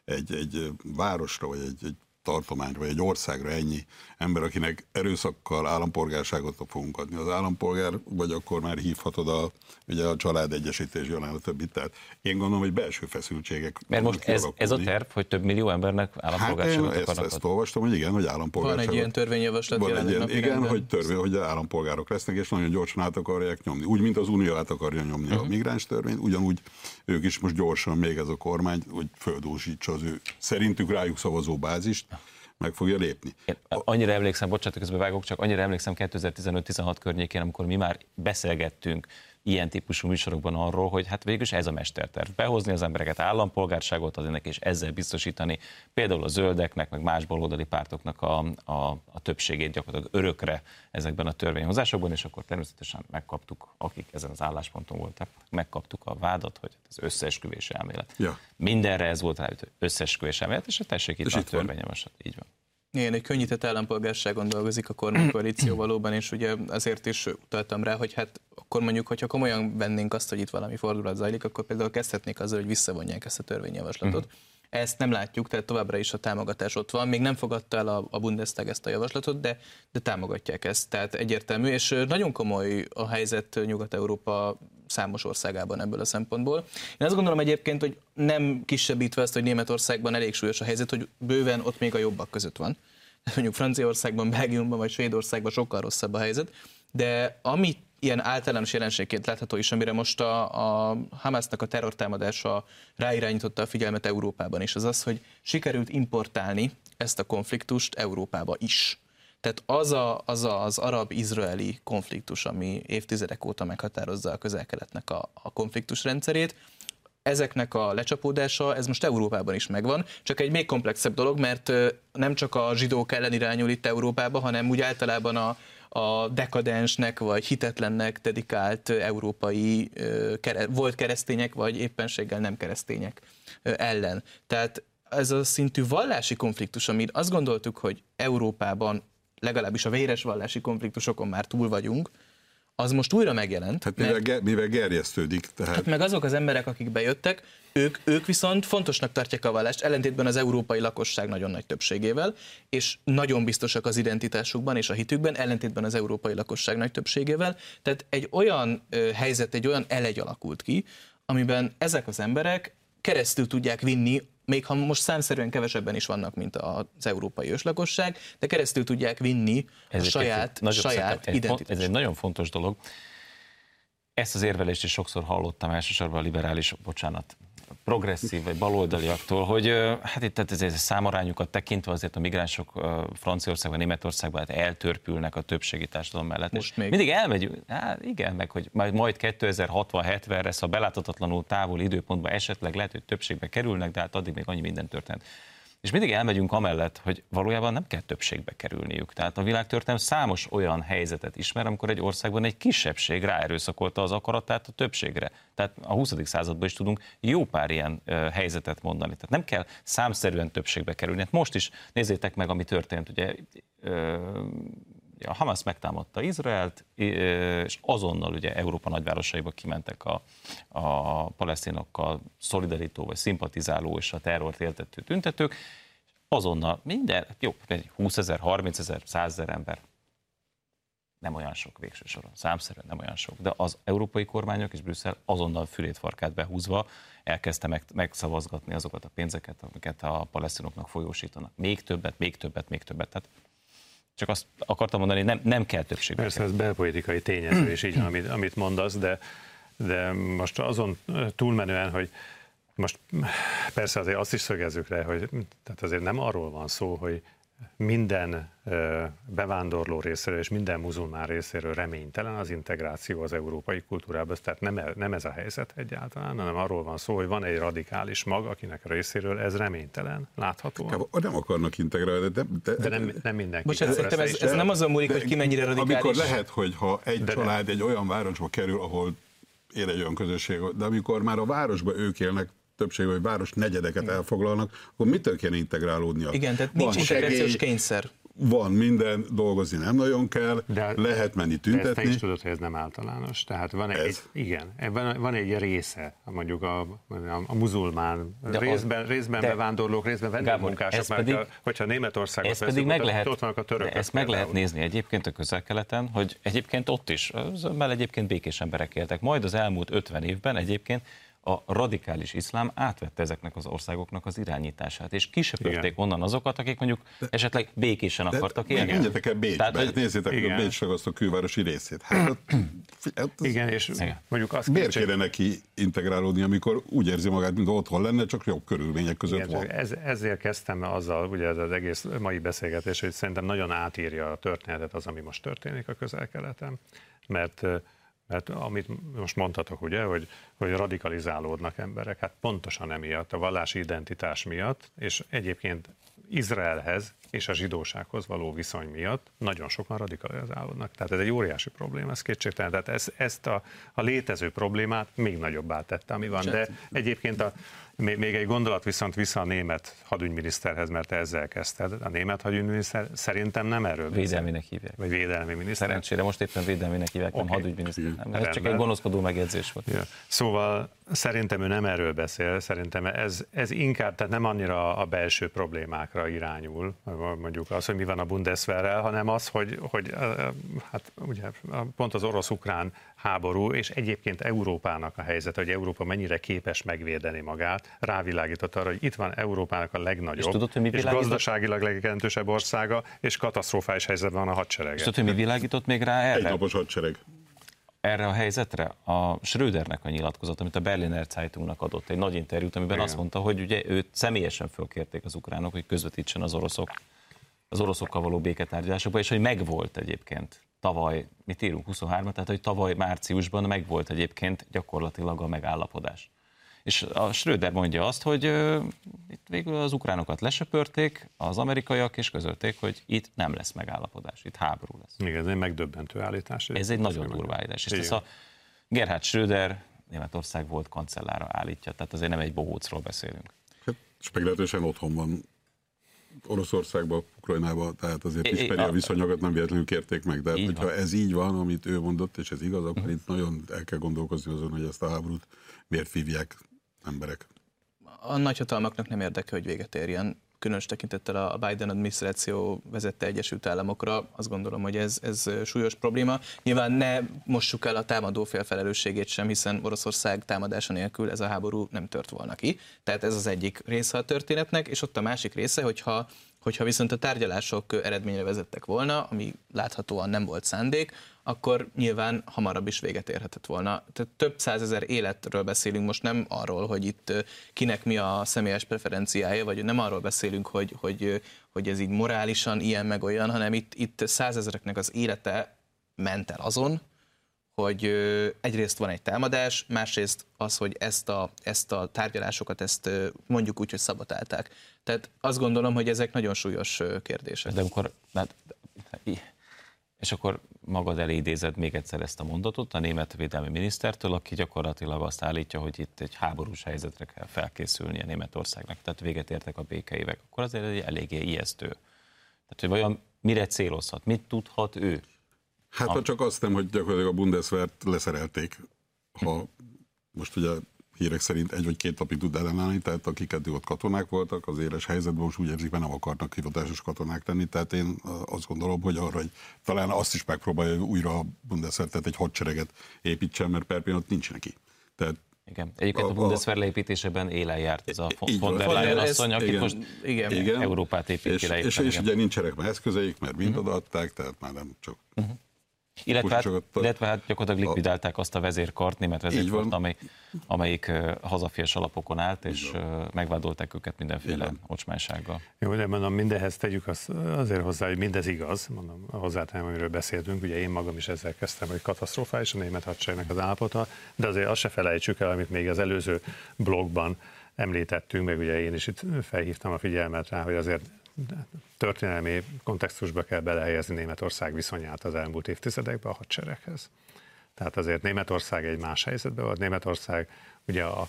egy, egy városra, vagy egy, egy tartományra, vagy egy országra ennyi ember, akinek erőszakkal állampolgárságot fogunk adni. Az állampolgár, vagy akkor már hívhatod a, ugye a családegyesítés, jelen a többit. Tehát én gondolom, hogy belső feszültségek. Mert most ez, ez a terv, hogy több millió embernek Hát én állampolgárságot ezt, ezt adni? olvastam, hogy igen, hogy állampolgárságot. Van egy ilyen törvényjavaslat Van egy ilyen, igen, hogy törvény, hogy állampolgárok lesznek, és nagyon gyorsan át akarják nyomni. Úgy, mint az Unió át akarja nyomni uh-huh. a migráns törvényt, ugyanúgy ők is most gyorsan még ez a kormány, hogy földósítsa az ő szerintük rájuk szavazó bázist, meg fogja lépni. Én annyira emlékszem, bocsánat, közben vágok, csak annyira emlékszem 2015-16 környékén, amikor mi már beszélgettünk ilyen típusú műsorokban arról, hogy hát végül is ez a mesterterv. Behozni az embereket állampolgárságot adni és ezzel biztosítani például a zöldeknek, meg más baloldali pártoknak a, a, a többségét gyakorlatilag örökre ezekben a törvényhozásokban, és akkor természetesen megkaptuk, akik ezen az állásponton voltak, megkaptuk a vádat, hogy az összeesküvés elmélet. Ja. Mindenre ez volt hogy összeesküvés elmélet, és tessék itt és a törvényjavaslat. Így van. Igen, egy könnyített állampolgárságon dolgozik a kormánykoalíció valóban, és ugye azért is utaltam rá, hogy hát akkor mondjuk, hogyha komolyan vennénk azt, hogy itt valami fordulat zajlik, akkor például kezdhetnék azzal, hogy visszavonják ezt a törvényjavaslatot. Uh-huh. Ezt nem látjuk, tehát továbbra is a támogatás ott van. Még nem fogadta el a, a Bundestag ezt a javaslatot, de, de támogatják ezt. Tehát egyértelmű, és nagyon komoly a helyzet Nyugat-Európa számos országában ebből a szempontból. Én azt gondolom egyébként, hogy nem kisebbítve ezt, hogy Németországban elég súlyos a helyzet, hogy bőven ott még a jobbak között van. Mondjuk Franciaországban, Belgiumban vagy Svédországban sokkal rosszabb a helyzet, de amit ilyen általános jelenségként látható is, amire most a, a Hamasnak a terrortámadása ráirányította a figyelmet Európában is, az az, hogy sikerült importálni ezt a konfliktust Európába is. Tehát az a, az, a, az arab-izraeli konfliktus, ami évtizedek óta meghatározza a közel-keletnek a, a konfliktus rendszerét, ezeknek a lecsapódása, ez most Európában is megvan, csak egy még komplexebb dolog, mert nem csak a zsidók ellen irányul itt Európába, hanem úgy általában a, a dekadensnek vagy hitetlennek dedikált európai volt keresztények, vagy éppenséggel nem keresztények ellen. Tehát ez a szintű vallási konfliktus, amit azt gondoltuk, hogy Európában legalábbis a véres vallási konfliktusokon már túl vagyunk, az most újra megjelent. Hát mivel, ge, mivel gerjesztődik. Tehát... Hát meg azok az emberek, akik bejöttek, ők, ők viszont fontosnak tartják a vallást, ellentétben az európai lakosság nagyon nagy többségével, és nagyon biztosak az identitásukban és a hitükben, ellentétben az európai lakosság nagy többségével. Tehát egy olyan ö, helyzet, egy olyan elegy alakult ki, amiben ezek az emberek keresztül tudják vinni még ha most számszerűen kevesebben is vannak, mint az európai őslakosság, de keresztül tudják vinni ez a saját, saját identitást. Ez egy nagyon fontos dolog. Ezt az érvelést is sokszor hallottam elsősorban a liberális, bocsánat, progresszív vagy baloldaliaktól, hogy hát itt ez, ez számarányukat tekintve azért a migránsok Franciaországban, Németországban hát eltörpülnek a többségi társadalom mellett. Most még. Mindig elmegyünk, hát igen, meg hogy majd, majd 2060-70-re, szóval beláthatatlanul távol időpontban esetleg lehet, hogy többségbe kerülnek, de hát addig még annyi minden történt. És mindig elmegyünk amellett, hogy valójában nem kell többségbe kerülniük. Tehát a világtörténelem számos olyan helyzetet ismer, amikor egy országban egy kisebbség ráerőszakolta az akaratát a többségre. Tehát a 20. században is tudunk jó pár ilyen helyzetet mondani. Tehát nem kell számszerűen többségbe kerülni. Hát most is nézzétek meg, ami történt. Ugye a Hamas megtámadta Izraelt, és azonnal ugye Európa nagyvárosaiba kimentek a, a palesztinokkal szolidarító vagy szimpatizáló és a terrort éltető tüntetők, azonnal minden, jó, 20 ezer, 30 ezer, 100 ezer ember, nem olyan sok végső soron, számszerűen nem olyan sok, de az európai kormányok és Brüsszel azonnal fülét farkát behúzva elkezdte meg, megszavazgatni azokat a pénzeket, amiket a palesztinoknak folyósítanak. Még többet, még többet, még többet. Tehát csak azt akartam mondani, nem, nem kell többség. Persze ez belpolitikai tényező, és így, amit, amit mondasz, de, de most azon túlmenően, hogy most persze azért azt is szögezzük le, hogy tehát azért nem arról van szó, hogy minden bevándorló részéről és minden muzulmán részéről reménytelen az integráció az európai kultúrába. Tehát nem, e, nem ez a helyzet egyáltalán, hanem arról van szó, hogy van egy radikális mag, akinek a részéről ez reménytelen, látható. Nem akarnak integrálni, de, de, de nem, nem mindenki. Bocsánat, szerintem ez, ez nem azon múlik, hogy ki mennyire radikális. Amikor lehet, hogy ha egy de család egy olyan városba kerül, ahol él egy olyan közösség, de amikor már a városban ők élnek, többség vagy város negyedeket elfoglalnak, akkor mitől kéne integrálódnia? Igen, tehát nincs integrációs kényszer van minden, dolgozni nem nagyon kell, de, lehet menni tüntetni. De ezt te is tudod, hogy ez nem általános. Tehát van egy, ez? igen, van, van egy része, mondjuk a, a, a muzulmán de részben, az, részben de, bevándorlók, részben vendégmunkások, mert pedig, hogyha Németországot ezt pedig meg lehet, ott vannak a törökök. Ezt meg lehet nézni egyébként a közel-keleten, hogy egyébként ott is, mert egyébként békés emberek éltek. Majd az elmúlt 50 évben egyébként a radikális iszlám átvette ezeknek az országoknak az irányítását, és kisöpörték onnan azokat, akik mondjuk de, esetleg békésen de, akartak élni. Menjetek el Bécsbe, Tehát, hogy, nézzétek igen. a Bécs ragasztó külvárosi részét. Hát, ott, hát az, igen, és igen. mondjuk azt Miért kéne neki integrálódni, amikor úgy érzi magát, mint otthon lenne, csak jobb körülmények között igen, van? Ez, ezért kezdtem azzal, ugye ez az egész mai beszélgetés, hogy szerintem nagyon átírja a történetet az, ami most történik a közel-keleten, mert Mert amit most mondhatok, ugye, hogy, hogy radikalizálódnak emberek, hát pontosan emiatt, a vallási identitás miatt, és egyébként Izraelhez és a zsidósághoz való viszony miatt nagyon sokan radikalizálódnak. Tehát ez egy óriási probléma, ez kétségtelen. Tehát ez, ezt a, a létező problémát még nagyobbá tette, ami van. De egyébként a, még egy gondolat viszont vissza a német hadügyminiszterhez, mert te ezzel kezdted. A német hadügyminiszter szerintem nem erről beszél. Védelminek hívják. Vagy védelmi miniszter. Szerencsére most éppen védelminek hívják, okay. nem hadügyminiszter. Nem, ez csak egy gonoszkodó megjegyzés volt. Ja. Szóval szerintem ő nem erről beszél, szerintem ez, ez inkább, tehát nem annyira a belső problémákra irányul, mondjuk az, hogy mi van a Bundeswehrrel, hanem az, hogy, hogy hát ugye pont az orosz-ukrán háború, és egyébként Európának a helyzet, hogy Európa mennyire képes megvédeni magát, rávilágított arra, hogy itt van Európának a legnagyobb, és, tudod, hogy mi és gazdaságilag legjelentősebb országa, és katasztrofális helyzetben van a hadsereg. És tudod, hogy mi világított még rá erre? Egy napos hadsereg erre a helyzetre a Schrödernek a nyilatkozat, amit a Berliner Zeitungnak adott egy nagy interjút, amiben Igen. azt mondta, hogy ugye őt személyesen fölkérték az ukránok, hogy közvetítsen az oroszok, az oroszokkal való béketárgyalásokba, és hogy megvolt egyébként tavaly, mit írunk, 23 tehát hogy tavaly márciusban megvolt egyébként gyakorlatilag a megállapodás. És a Schröder mondja azt, hogy uh, itt végül az ukránokat lesöpörték, az amerikaiak, és közölték, hogy itt nem lesz megállapodás, itt háború lesz. Igen, ez egy megdöbbentő állítás. Ez egy nagyon durva állítás. És ez a Gerhard Schröder, Németország volt kancellára állítja, tehát azért nem egy bohócról beszélünk. Hát, és meglehetősen otthon van Oroszországba, Ukrajnába, tehát azért ismeri a viszonyokat, nem véletlenül kérték meg. De hát, hogyha van. ez így van, amit ő mondott, és ez igaz, akkor itt nagyon el kell gondolkozni azon, hogy ezt a háborút miért vívják emberek. A nagyhatalmaknak nem érdeke, hogy véget érjen. Különös tekintettel a Biden adminisztráció vezette Egyesült Államokra, azt gondolom, hogy ez, ez súlyos probléma. Nyilván ne mossuk el a támadó fél felelősségét sem, hiszen Oroszország támadása nélkül ez a háború nem tört volna ki. Tehát ez az egyik része a történetnek, és ott a másik része, hogyha Hogyha viszont a tárgyalások eredményre vezettek volna, ami láthatóan nem volt szándék, akkor nyilván hamarabb is véget érhetett volna. Tehát több százezer életről beszélünk most, nem arról, hogy itt kinek mi a személyes preferenciája, vagy nem arról beszélünk, hogy, hogy, hogy ez így morálisan ilyen meg olyan, hanem itt, itt százezereknek az élete ment el azon, hogy egyrészt van egy támadás, másrészt az, hogy ezt a, ezt a tárgyalásokat, ezt mondjuk úgy, hogy szabotálták. Tehát azt gondolom, hogy ezek nagyon súlyos kérdések. De amikor, hát, és akkor magad elé idézed még egyszer ezt a mondatot a német védelmi minisztertől, aki gyakorlatilag azt állítja, hogy itt egy háborús helyzetre kell felkészülnie Németországnak, tehát véget értek a békeivek, akkor azért egy eléggé ijesztő. Tehát, hogy vajon mire célozhat, mit tudhat ő? Hát ha csak azt nem, hogy gyakorlatilag a Bundeswehrt leszerelték, ha most ugye hírek szerint egy vagy két napig tud ellenállni, tehát akik eddig ott katonák voltak, az éles helyzetben most úgy érzik, mert nem akarnak hivatásos katonák tenni, tehát én azt gondolom, hogy arra, hogy talán azt is megpróbálja újra a Bundeswehr, tehát egy hadsereget építsen, mert per pillanat nincs neki. Tehát igen. Egyébként a, a Bundeswehr leépítésében élen járt ez a von der Leyen asszony, aki most igen, igen, Európát épít ki És, és, és ugye nincsenek már eszközeik, mert mind uh-huh. odaadták, tehát már nem csak uh-huh. Illetve hát, illetve hát gyakorlatilag likvidálták azt a vezérkart, német vezérkart, amely, amelyik hazafias alapokon állt, és megvádolták őket mindenféle ocsmánysággal. Jó, de mondom, mindehez tegyük az, azért hozzá, hogy mindez igaz, mondom, hozzátenem, amiről beszéltünk, ugye én magam is ezzel kezdtem, hogy katasztrofális a német hadseregnek az állapota, de azért azt se felejtsük el, amit még az előző blogban említettünk, meg ugye én is itt felhívtam a figyelmet rá, hogy azért történelmi kontextusba kell belehelyezni Németország viszonyát az elmúlt évtizedekben a hadsereghez. Tehát azért Németország egy más helyzetben volt. Németország ugye a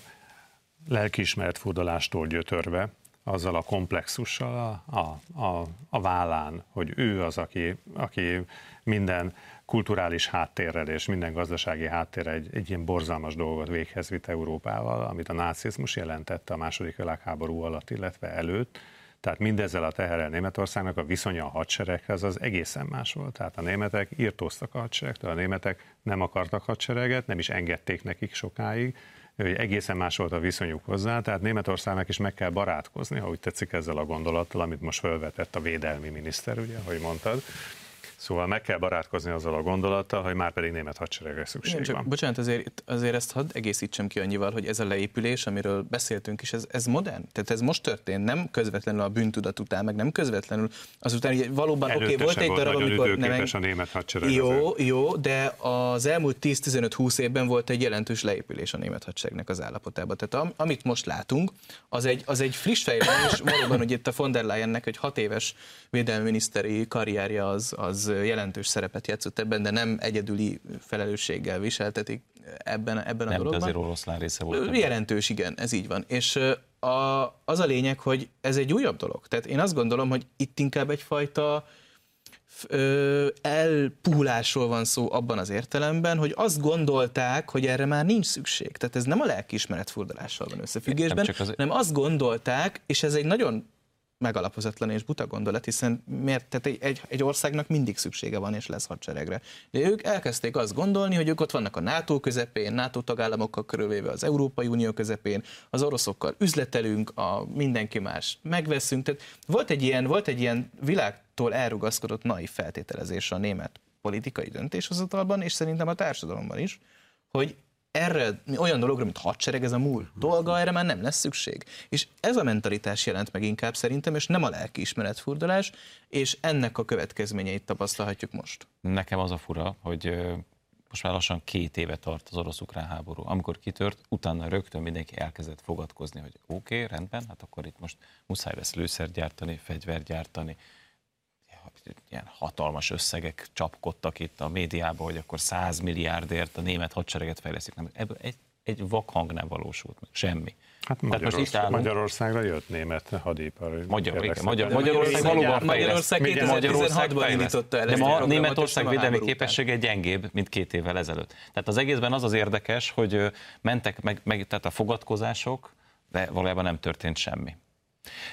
lelkiismeret furdalástól gyötörve, azzal a komplexussal a, a, a, a vállán, hogy ő az, aki, aki minden kulturális háttérrel és minden gazdasági háttérrel egy, egy ilyen borzalmas dolgot véghez vitt Európával, amit a nácizmus jelentette a második világháború alatt, illetve előtt, tehát mindezzel a teherrel Németországnak a viszonya a hadsereghez az egészen más volt. Tehát a németek írtóztak a hadseregtől, a németek nem akartak hadsereget, nem is engedték nekik sokáig, hogy egészen más volt a viszonyuk hozzá, tehát Németországnak is meg kell barátkozni, ha úgy tetszik ezzel a gondolattal, amit most felvetett a védelmi miniszter, ugye, ahogy mondtad. Szóval meg kell barátkozni azzal a gondolattal, hogy már pedig német hadseregre szükség Igen, csak, van. Bocsánat, azért, azért ezt hadd egészítsem ki annyival, hogy ez a leépülés, amiről beszéltünk is, ez, ez modern. Tehát ez most történt, nem közvetlenül a bűntudat után, meg nem közvetlenül azután, hogy valóban oké, okay, volt egy darab, amikor nem... a német hadsereg. Jó, azért. jó, de az elmúlt 10-15-20 évben volt egy jelentős leépülés a német hadseregnek az állapotában. Tehát am, amit most látunk, az egy, az egy friss fejlődés, valóban, hogy itt a von der Leyennek egy hat éves védelmi miniszteri karrierje az, az jelentős szerepet játszott ebben, de nem egyedüli felelősséggel viseltetik ebben, ebben nem, a dologban. Nem, azért oroszlán része volt. Jelentős, igen, ez így van. És a, az a lényeg, hogy ez egy újabb dolog. Tehát én azt gondolom, hogy itt inkább egyfajta ö, elpúlásról van szó abban az értelemben, hogy azt gondolták, hogy erre már nincs szükség. Tehát ez nem a lelkiismeret furdalással van összefüggésben, nem az... hanem azt gondolták, és ez egy nagyon megalapozatlan és buta gondolat, hiszen miért, tehát egy, egy, országnak mindig szüksége van és lesz hadseregre. De ők elkezdték azt gondolni, hogy ők ott vannak a NATO közepén, NATO tagállamokkal körülvéve az Európai Unió közepén, az oroszokkal üzletelünk, a mindenki más megveszünk. Tehát volt egy ilyen, volt egy ilyen világtól elrugaszkodott naiv feltételezés a német politikai döntéshozatalban, és szerintem a társadalomban is, hogy erre, olyan dologra, mint hadsereg, ez a múlt dolga, erre már nem lesz szükség. És ez a mentalitás jelent meg inkább szerintem, és nem a lelkiismeretfurdalás, és ennek a következményeit tapasztalhatjuk most. Nekem az a fura, hogy most már lassan két éve tart az orosz-ukrán háború. Amikor kitört, utána rögtön mindenki elkezdett fogadkozni, hogy oké, okay, rendben, hát akkor itt most muszáj lesz lőszert gyártani, fegyvert gyártani, ilyen hatalmas összegek csapkodtak itt a médiában, hogy akkor 100 milliárdért a német hadsereget fejleszik. Nem, ebből egy, egy vakhang nem valósult meg, semmi. Hát Magyarország, állunk, Magyarországra jött német hadipar. Magyar, igen, Magyar, Magyarország valóban Magyarország 2016-ban indította el De ma Németország védelmi képessége gyengébb, mint két évvel ezelőtt. Tehát az egészben az az érdekes, hogy mentek meg, meg tehát a fogadkozások, de valójában nem történt semmi.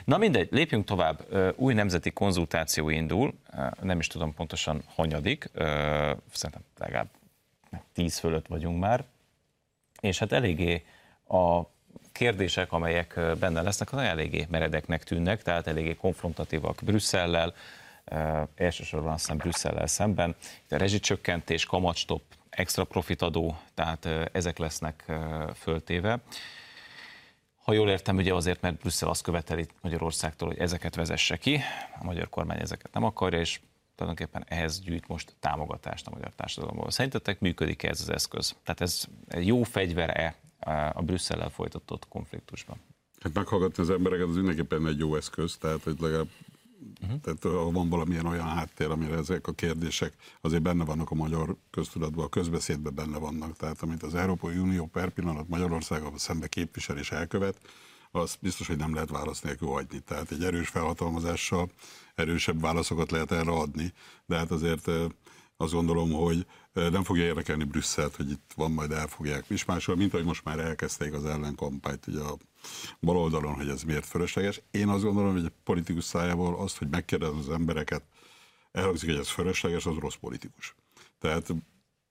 Na mindegy, lépjünk tovább. Új nemzeti konzultáció indul, nem is tudom pontosan hanyadik, szerintem legalább tíz fölött vagyunk már, és hát eléggé a kérdések, amelyek benne lesznek, az eléggé meredeknek tűnnek, tehát eléggé konfrontatívak Brüsszellel, elsősorban azt hiszem Brüsszellel szemben. A rezsicsökkentés, kamatstop, extra profitadó, tehát ezek lesznek föltéve. Ha jól értem, ugye azért, mert Brüsszel azt követeli Magyarországtól, hogy ezeket vezesse ki, a magyar kormány ezeket nem akarja, és tulajdonképpen ehhez gyűjt most támogatást a magyar társadalomból. Szerintetek működik -e ez az eszköz? Tehát ez jó fegyvere a Brüsszellel folytatott konfliktusban? Hát meghallgatni az embereket az mindenképpen egy jó eszköz, tehát hogy legalább Uh-huh. Tehát van valamilyen olyan háttér, amire ezek a kérdések azért benne vannak a magyar köztudatban, a közbeszédben benne vannak. Tehát amit az Európai Unió per pillanat Magyarországgal szembe képvisel és elkövet, az biztos, hogy nem lehet válasz nélkül adni. Tehát egy erős felhatalmazással erősebb válaszokat lehet erre adni, de hát azért azt gondolom, hogy nem fogja érdekelni Brüsszelt, hogy itt van, majd el fogják mismásolni, mint ahogy most már elkezdték az ellenkampányt ugye a bal oldalon, hogy ez miért fölösleges. Én azt gondolom, hogy egy politikus szájából azt, hogy megkérdez az embereket, elhangzik, hogy ez fölösleges, az rossz politikus. Tehát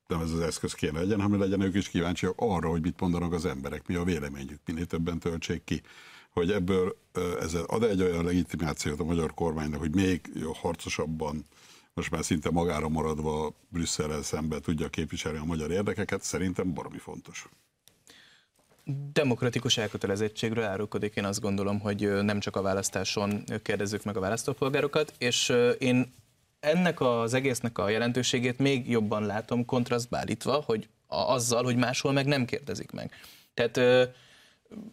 nem ez az eszköz kéne legyen, hanem legyen ők is kíváncsiak arra, hogy mit mondanak az emberek, mi a véleményük, minél többen töltsék ki hogy ebből ez ad egy olyan legitimációt a magyar kormánynak, hogy még harcosabban most már szinte magára maradva Brüsszel szembe tudja képviselni a magyar érdekeket, szerintem baromi fontos. Demokratikus elkötelezettségről árulkodik, én azt gondolom, hogy nem csak a választáson kérdezzük meg a választópolgárokat, és én ennek az egésznek a jelentőségét még jobban látom kontrasztba állítva, hogy azzal, hogy máshol meg nem kérdezik meg. Tehát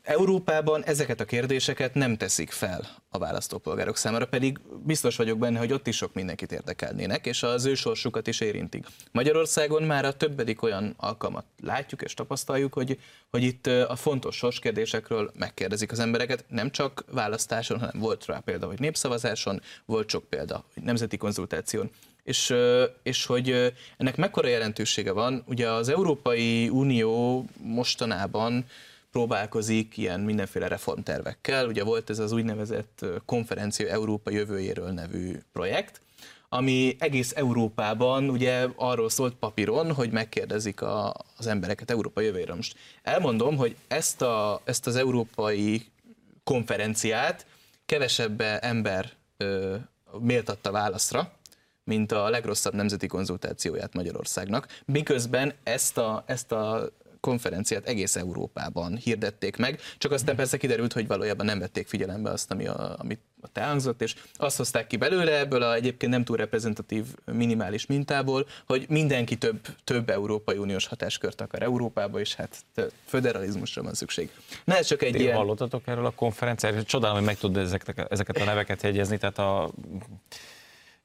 Európában ezeket a kérdéseket nem teszik fel a választópolgárok számára, pedig biztos vagyok benne, hogy ott is sok mindenkit érdekelnének, és az ő sorsukat is érintik. Magyarországon már a többedik olyan alkalmat látjuk és tapasztaljuk, hogy, hogy itt a fontos sorskérdésekről megkérdezik az embereket, nem csak választáson, hanem volt rá példa, hogy népszavazáson, volt sok példa, hogy nemzeti konzultáción és, és hogy ennek mekkora jelentősége van. Ugye az Európai Unió mostanában próbálkozik ilyen mindenféle reformtervekkel. Ugye volt ez az úgynevezett konferencia Európa jövőjéről nevű projekt, ami egész Európában ugye arról szólt papíron, hogy megkérdezik a, az embereket Európa jövőjéről. Most elmondom, hogy ezt, a, ezt az európai konferenciát kevesebb ember ö, méltatta válaszra, mint a legrosszabb nemzeti konzultációját Magyarországnak, miközben ezt a, ezt a konferenciát egész Európában hirdették meg, csak aztán persze kiderült, hogy valójában nem vették figyelembe azt, ami a, amit ott elhangzott, és azt hozták ki belőle ebből a egyébként nem túl reprezentatív minimális mintából, hogy mindenki több, több Európai Uniós hatáskört akar Európába, és hát föderalizmusra van szükség. Na ez csak egy Ti ilyen... hallottatok erről a konferenciáról? Csodálom, hogy meg tudod ezeket, ezeket a neveket jegyezni, tehát a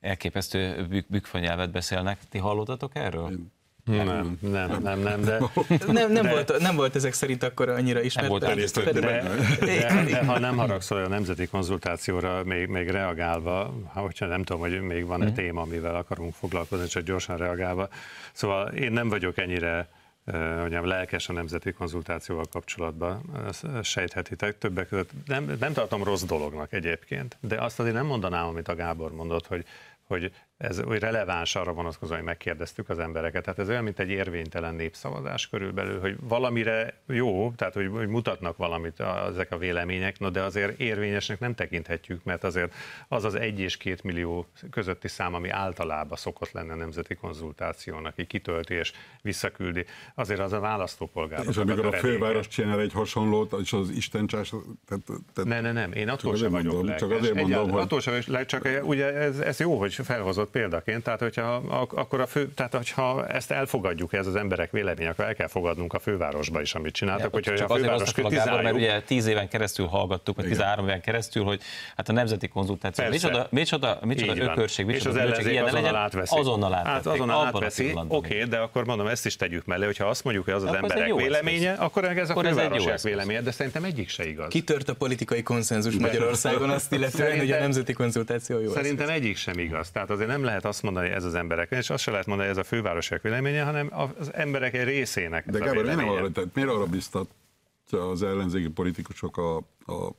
elképesztő bükfanyelvet beszélnek. Ti hallottatok erről? Nem, nem, nem, nem, de... Nem, nem, de, volt, nem volt ezek szerint akkor annyira ismert. Nem volt de, de, de, de, de, ha nem haragszol a nemzeti konzultációra, még, még reagálva, hogyha nem tudom, hogy még van-e mm. téma, amivel akarunk foglalkozni, csak gyorsan reagálva. Szóval én nem vagyok ennyire mondjam, lelkes a nemzeti konzultációval kapcsolatban, sejthetitek többek között. Nem, nem tartom rossz dolognak egyébként, de azt azért nem mondanám, amit a Gábor mondott, hogy, hogy ez hogy releváns arra vonatkozóan, hogy megkérdeztük az embereket. Tehát ez olyan, mint egy érvénytelen népszavazás körülbelül, hogy valamire jó, tehát hogy, hogy mutatnak valamit a, ezek a vélemények, no, de azért érvényesnek nem tekinthetjük, mert azért az az egy és két millió közötti szám, ami általában szokott lenne a nemzeti konzultációnak, aki kitölti és visszaküldi, azért az a választópolgár. És amikor a főváros csinál egy hasonlót, és az istencsás... Tehát, tehát ne, ne, nem, én attól sem vagyok mondom, Csak azért mondom, hogy... Attól sem, csak ugye ez, ez jó, hogy felhozott példaként, tehát hogyha akkor a fő, tehát hogyha ezt elfogadjuk, ez az emberek vélemény, akkor el kell fogadnunk a fővárosba is, amit csináltak. Ja, hogyha csak a főváros kritizáljuk. Mert ugye tíz éven keresztül hallgattuk, vagy 13 éven keresztül, hogy hát a nemzeti konzultáció, Persze. micsoda, micsoda, micsoda ökörség, micsoda és az ellenzék azonnal legyen, átveszi. Azonnal átveszi. Hát azonnal átveszi, oké, de akkor mondom, ezt is tegyük mellé, hogyha azt mondjuk, hogy az az emberek véleménye, akkor ez a fővárosok véleménye, de szerintem egyik se igaz. Kitört a politikai konszenzus Magyarországon azt illetően, hogy a nemzeti konzultáció jó. Szerintem egyik sem igaz. Tehát azért nem lehet azt mondani, ez az emberek, és azt se lehet mondani, ez a fővárosok véleménye, hanem az emberek egy részének. De Gábor, nem arra, tehát miért arra biztatja az ellenzéki politikusok, a, a,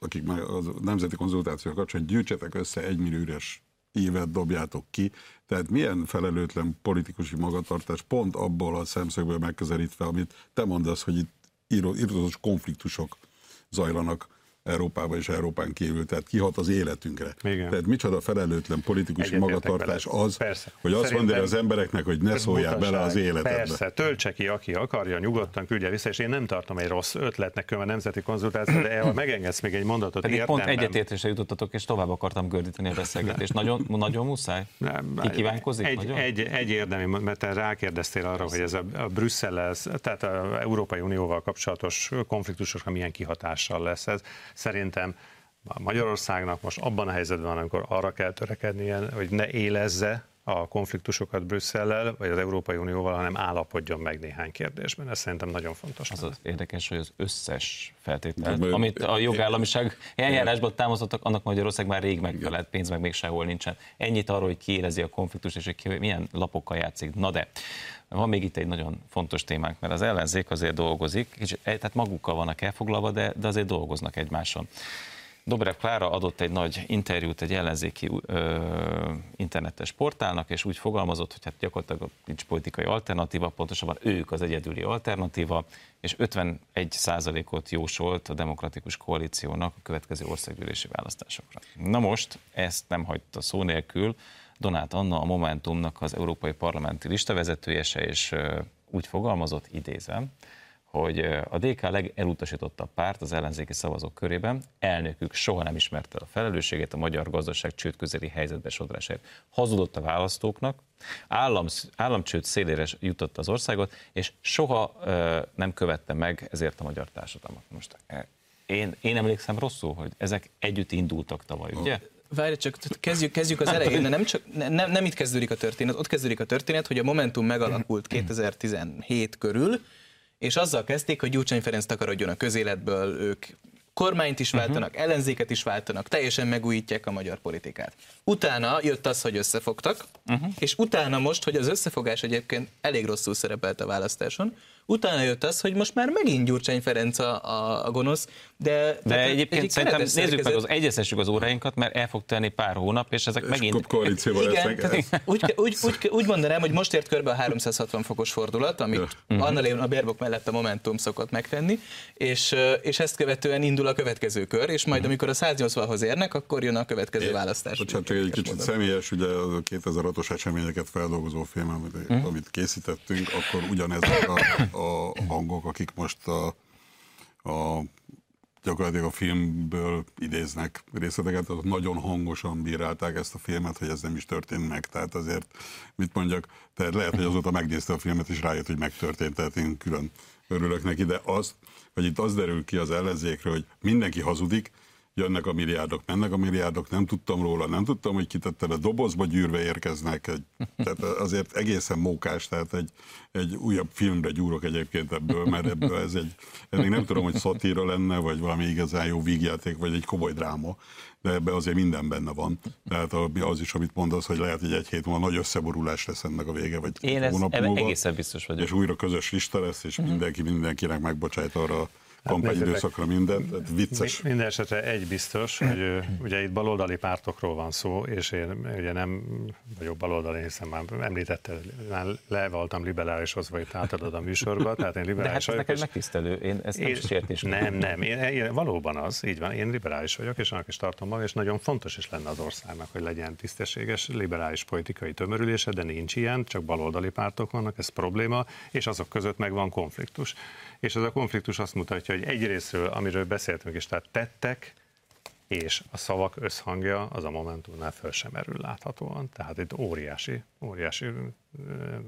akik már a nemzeti konzultáció kapcsán, hogy gyűjtsetek össze egy üres évet dobjátok ki. Tehát milyen felelőtlen politikusi magatartás pont abból a szemszögből megközelítve, amit te mondasz, hogy itt írós konfliktusok zajlanak Európában és Európán kívül, tehát kihat az életünkre. Igen. Tehát micsoda felelőtlen politikusi magatartás az, Persze. hogy azt mondja az embereknek, hogy ne szóljál bele az életedbe. Persze, töltse ki, aki akarja, nyugodtan küldje vissza, és én nem tartom egy rossz ötletnek a nemzeti konzultáció, de ha megengedsz még egy mondatot, Pedig értem, pont egyetértésre jutottatok, és tovább akartam gördíteni a beszélgetést. Nagyon, nagyon muszáj? Ki kívánkozik? Egy, nagyon? egy, egy érdemi, mert te rákérdeztél arra, Persze. hogy ez a, a Brüsszel, tehát az Európai Unióval kapcsolatos konfliktusokra milyen kihatással lesz ez. Szerintem Magyarországnak most abban a helyzetben amikor arra kell törekednie, hogy ne élezze a konfliktusokat Brüsszellel, vagy az Európai Unióval, hanem állapodjon meg néhány kérdésben. Ez szerintem nagyon fontos. Az, az érdekes, hogy az összes feltétel, amit a jogállamiság eljárásban támasztottak, annak Magyarország már rég megfelelt, pénz meg még sehol nincsen. Ennyit arról, hogy kiélezi a konfliktus, és hogy milyen lapokkal játszik. Na de, van még itt egy nagyon fontos témánk, mert az ellenzék azért dolgozik, és, eh, tehát magukkal vannak elfoglalva, de, de azért dolgoznak egymáson. Dobrev Klára adott egy nagy interjút egy ellenzéki ö, internetes portálnak, és úgy fogalmazott, hogy hát gyakorlatilag nincs politikai alternatíva, pontosabban ők az egyedüli alternatíva, és 51 ot jósolt a demokratikus koalíciónak a következő országgyűlési választásokra. Na most ezt nem hagyta szó nélkül, Donát Anna, a Momentumnak az Európai Parlamenti listavezetője se, és úgy fogalmazott, idézem, hogy a DK legelutasítottabb párt az ellenzéki szavazók körében, elnökük soha nem ismerte a felelősségét a magyar gazdaság csőd közeli helyzetbe sodrásáért. Hazudott a választóknak, állam, államcsőd szélére jutott az országot, és soha ö, nem követte meg ezért a magyar társadalmat. Most én, én emlékszem rosszul, hogy ezek együtt indultak tavaly, ugye? Várj, csak kezdjük, kezdjük az elején, de nem, csak, nem, nem itt kezdődik a történet, ott kezdődik a történet, hogy a Momentum megalakult 2017 körül, és azzal kezdték, hogy Gyurcsány Ferenc takarodjon a közéletből, ők kormányt is váltanak, uh-huh. ellenzéket is váltanak, teljesen megújítják a magyar politikát. Utána jött az, hogy összefogtak, uh-huh. és utána most, hogy az összefogás egyébként elég rosszul szerepelt a választáson, Utána jött az, hogy most már megint Gyurcsány Ferenc a, a, a gonosz, de... De egyébként egy szerintem nézzük meg, az, egyeztessük az óráinkat, mert el fog tenni pár hónap, és ezek és megint... koalícióval Igen, tehát úgy, úgy, úgy, úgy, mondanám, hogy most ért körbe a 360 fokos fordulat, amit ja. Mhm. annál a Bérbok mellett a Momentum szokott megtenni, és, és ezt követően indul a következő kör, és majd amikor a 180-hoz érnek, akkor jön a következő é, választás. Bocsánat, csak egy kicsit személyes, ugye a 2006-os eseményeket feldolgozó film, amit, mm. amit készítettünk, akkor ugyanezek a, a hangok, akik most a, a gyakorlatilag a filmből idéznek részleteket, azok nagyon hangosan bírálták ezt a filmet, hogy ez nem is történt meg. Tehát azért, mit mondjak, tehát lehet, hogy azóta megnézte a filmet, és rájött, hogy megtörtént, tehát én külön örülök neki, de az, hogy itt az derül ki az ellenzékről, hogy mindenki hazudik, jönnek a milliárdok, mennek a milliárdok, nem tudtam róla, nem tudtam, hogy kitette a dobozba gyűrve érkeznek. Egy, tehát azért egészen mókás, tehát egy, egy újabb filmre gyúrok egyébként ebből, mert ebből ez egy, ez még nem tudom, hogy szatíra lenne, vagy valami igazán jó vígjáték, vagy egy komoly dráma, de ebbe azért minden benne van. Tehát az is, amit mondasz, hogy lehet, hogy egy hét múlva nagy összeborulás lesz ennek a vége, vagy Én ez, múlva, egészen biztos vagyok. És újra közös lista lesz, és mindenki mindenkinek megbocsájt arra kampányidőszakra mindent, tehát vicces. Minden esetre egy biztos, hogy ugye itt baloldali pártokról van szó, és én ugye nem vagyok baloldali, hiszen már említette, már le voltam liberális hozva itt átadod a műsorba, tehát én liberális De hát vagyok. megtisztelő, én ezt nem én, sértés. Nem, nem, én, én, valóban az, így van, én liberális vagyok, és annak is tartom magam, és nagyon fontos is lenne az országnak, hogy legyen tisztességes liberális politikai tömörülése, de nincs ilyen, csak baloldali pártok vannak, ez probléma, és azok között meg van konfliktus. És ez a konfliktus azt mutatja, hogy egyrésztről, amiről beszéltünk is, tehát tettek, és a szavak összhangja az a Momentumnál föl sem merül láthatóan. Tehát itt óriási, óriási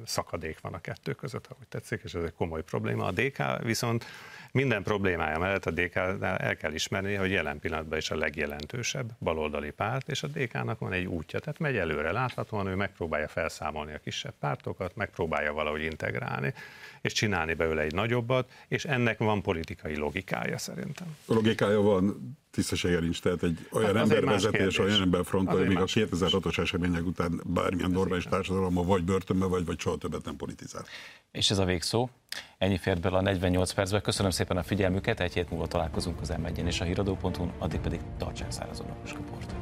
szakadék van a kettő között, úgy tetszik, és ez egy komoly probléma. A DK viszont minden problémája mellett a dk el kell ismerni, hogy jelen pillanatban is a legjelentősebb baloldali párt, és a DK-nak van egy útja, tehát megy előre láthatóan, ő megpróbálja felszámolni a kisebb pártokat, megpróbálja valahogy integrálni, és csinálni belőle egy nagyobbat, és ennek van politikai logikája szerintem. Logikája van, tisztessége nincs, tehát egy olyan hát ember vezetés, olyan ember frontolja, még a 2006-os események után bármilyen normális társadalomban vagy börtönbe vagy, vagy soha többet nem politizál. És ez a végszó. Ennyi fért bele a 48 percbe. Köszönöm szépen a figyelmüket, egy hét múlva találkozunk az m és a híradó.hu, addig pedig tartsák szárazon a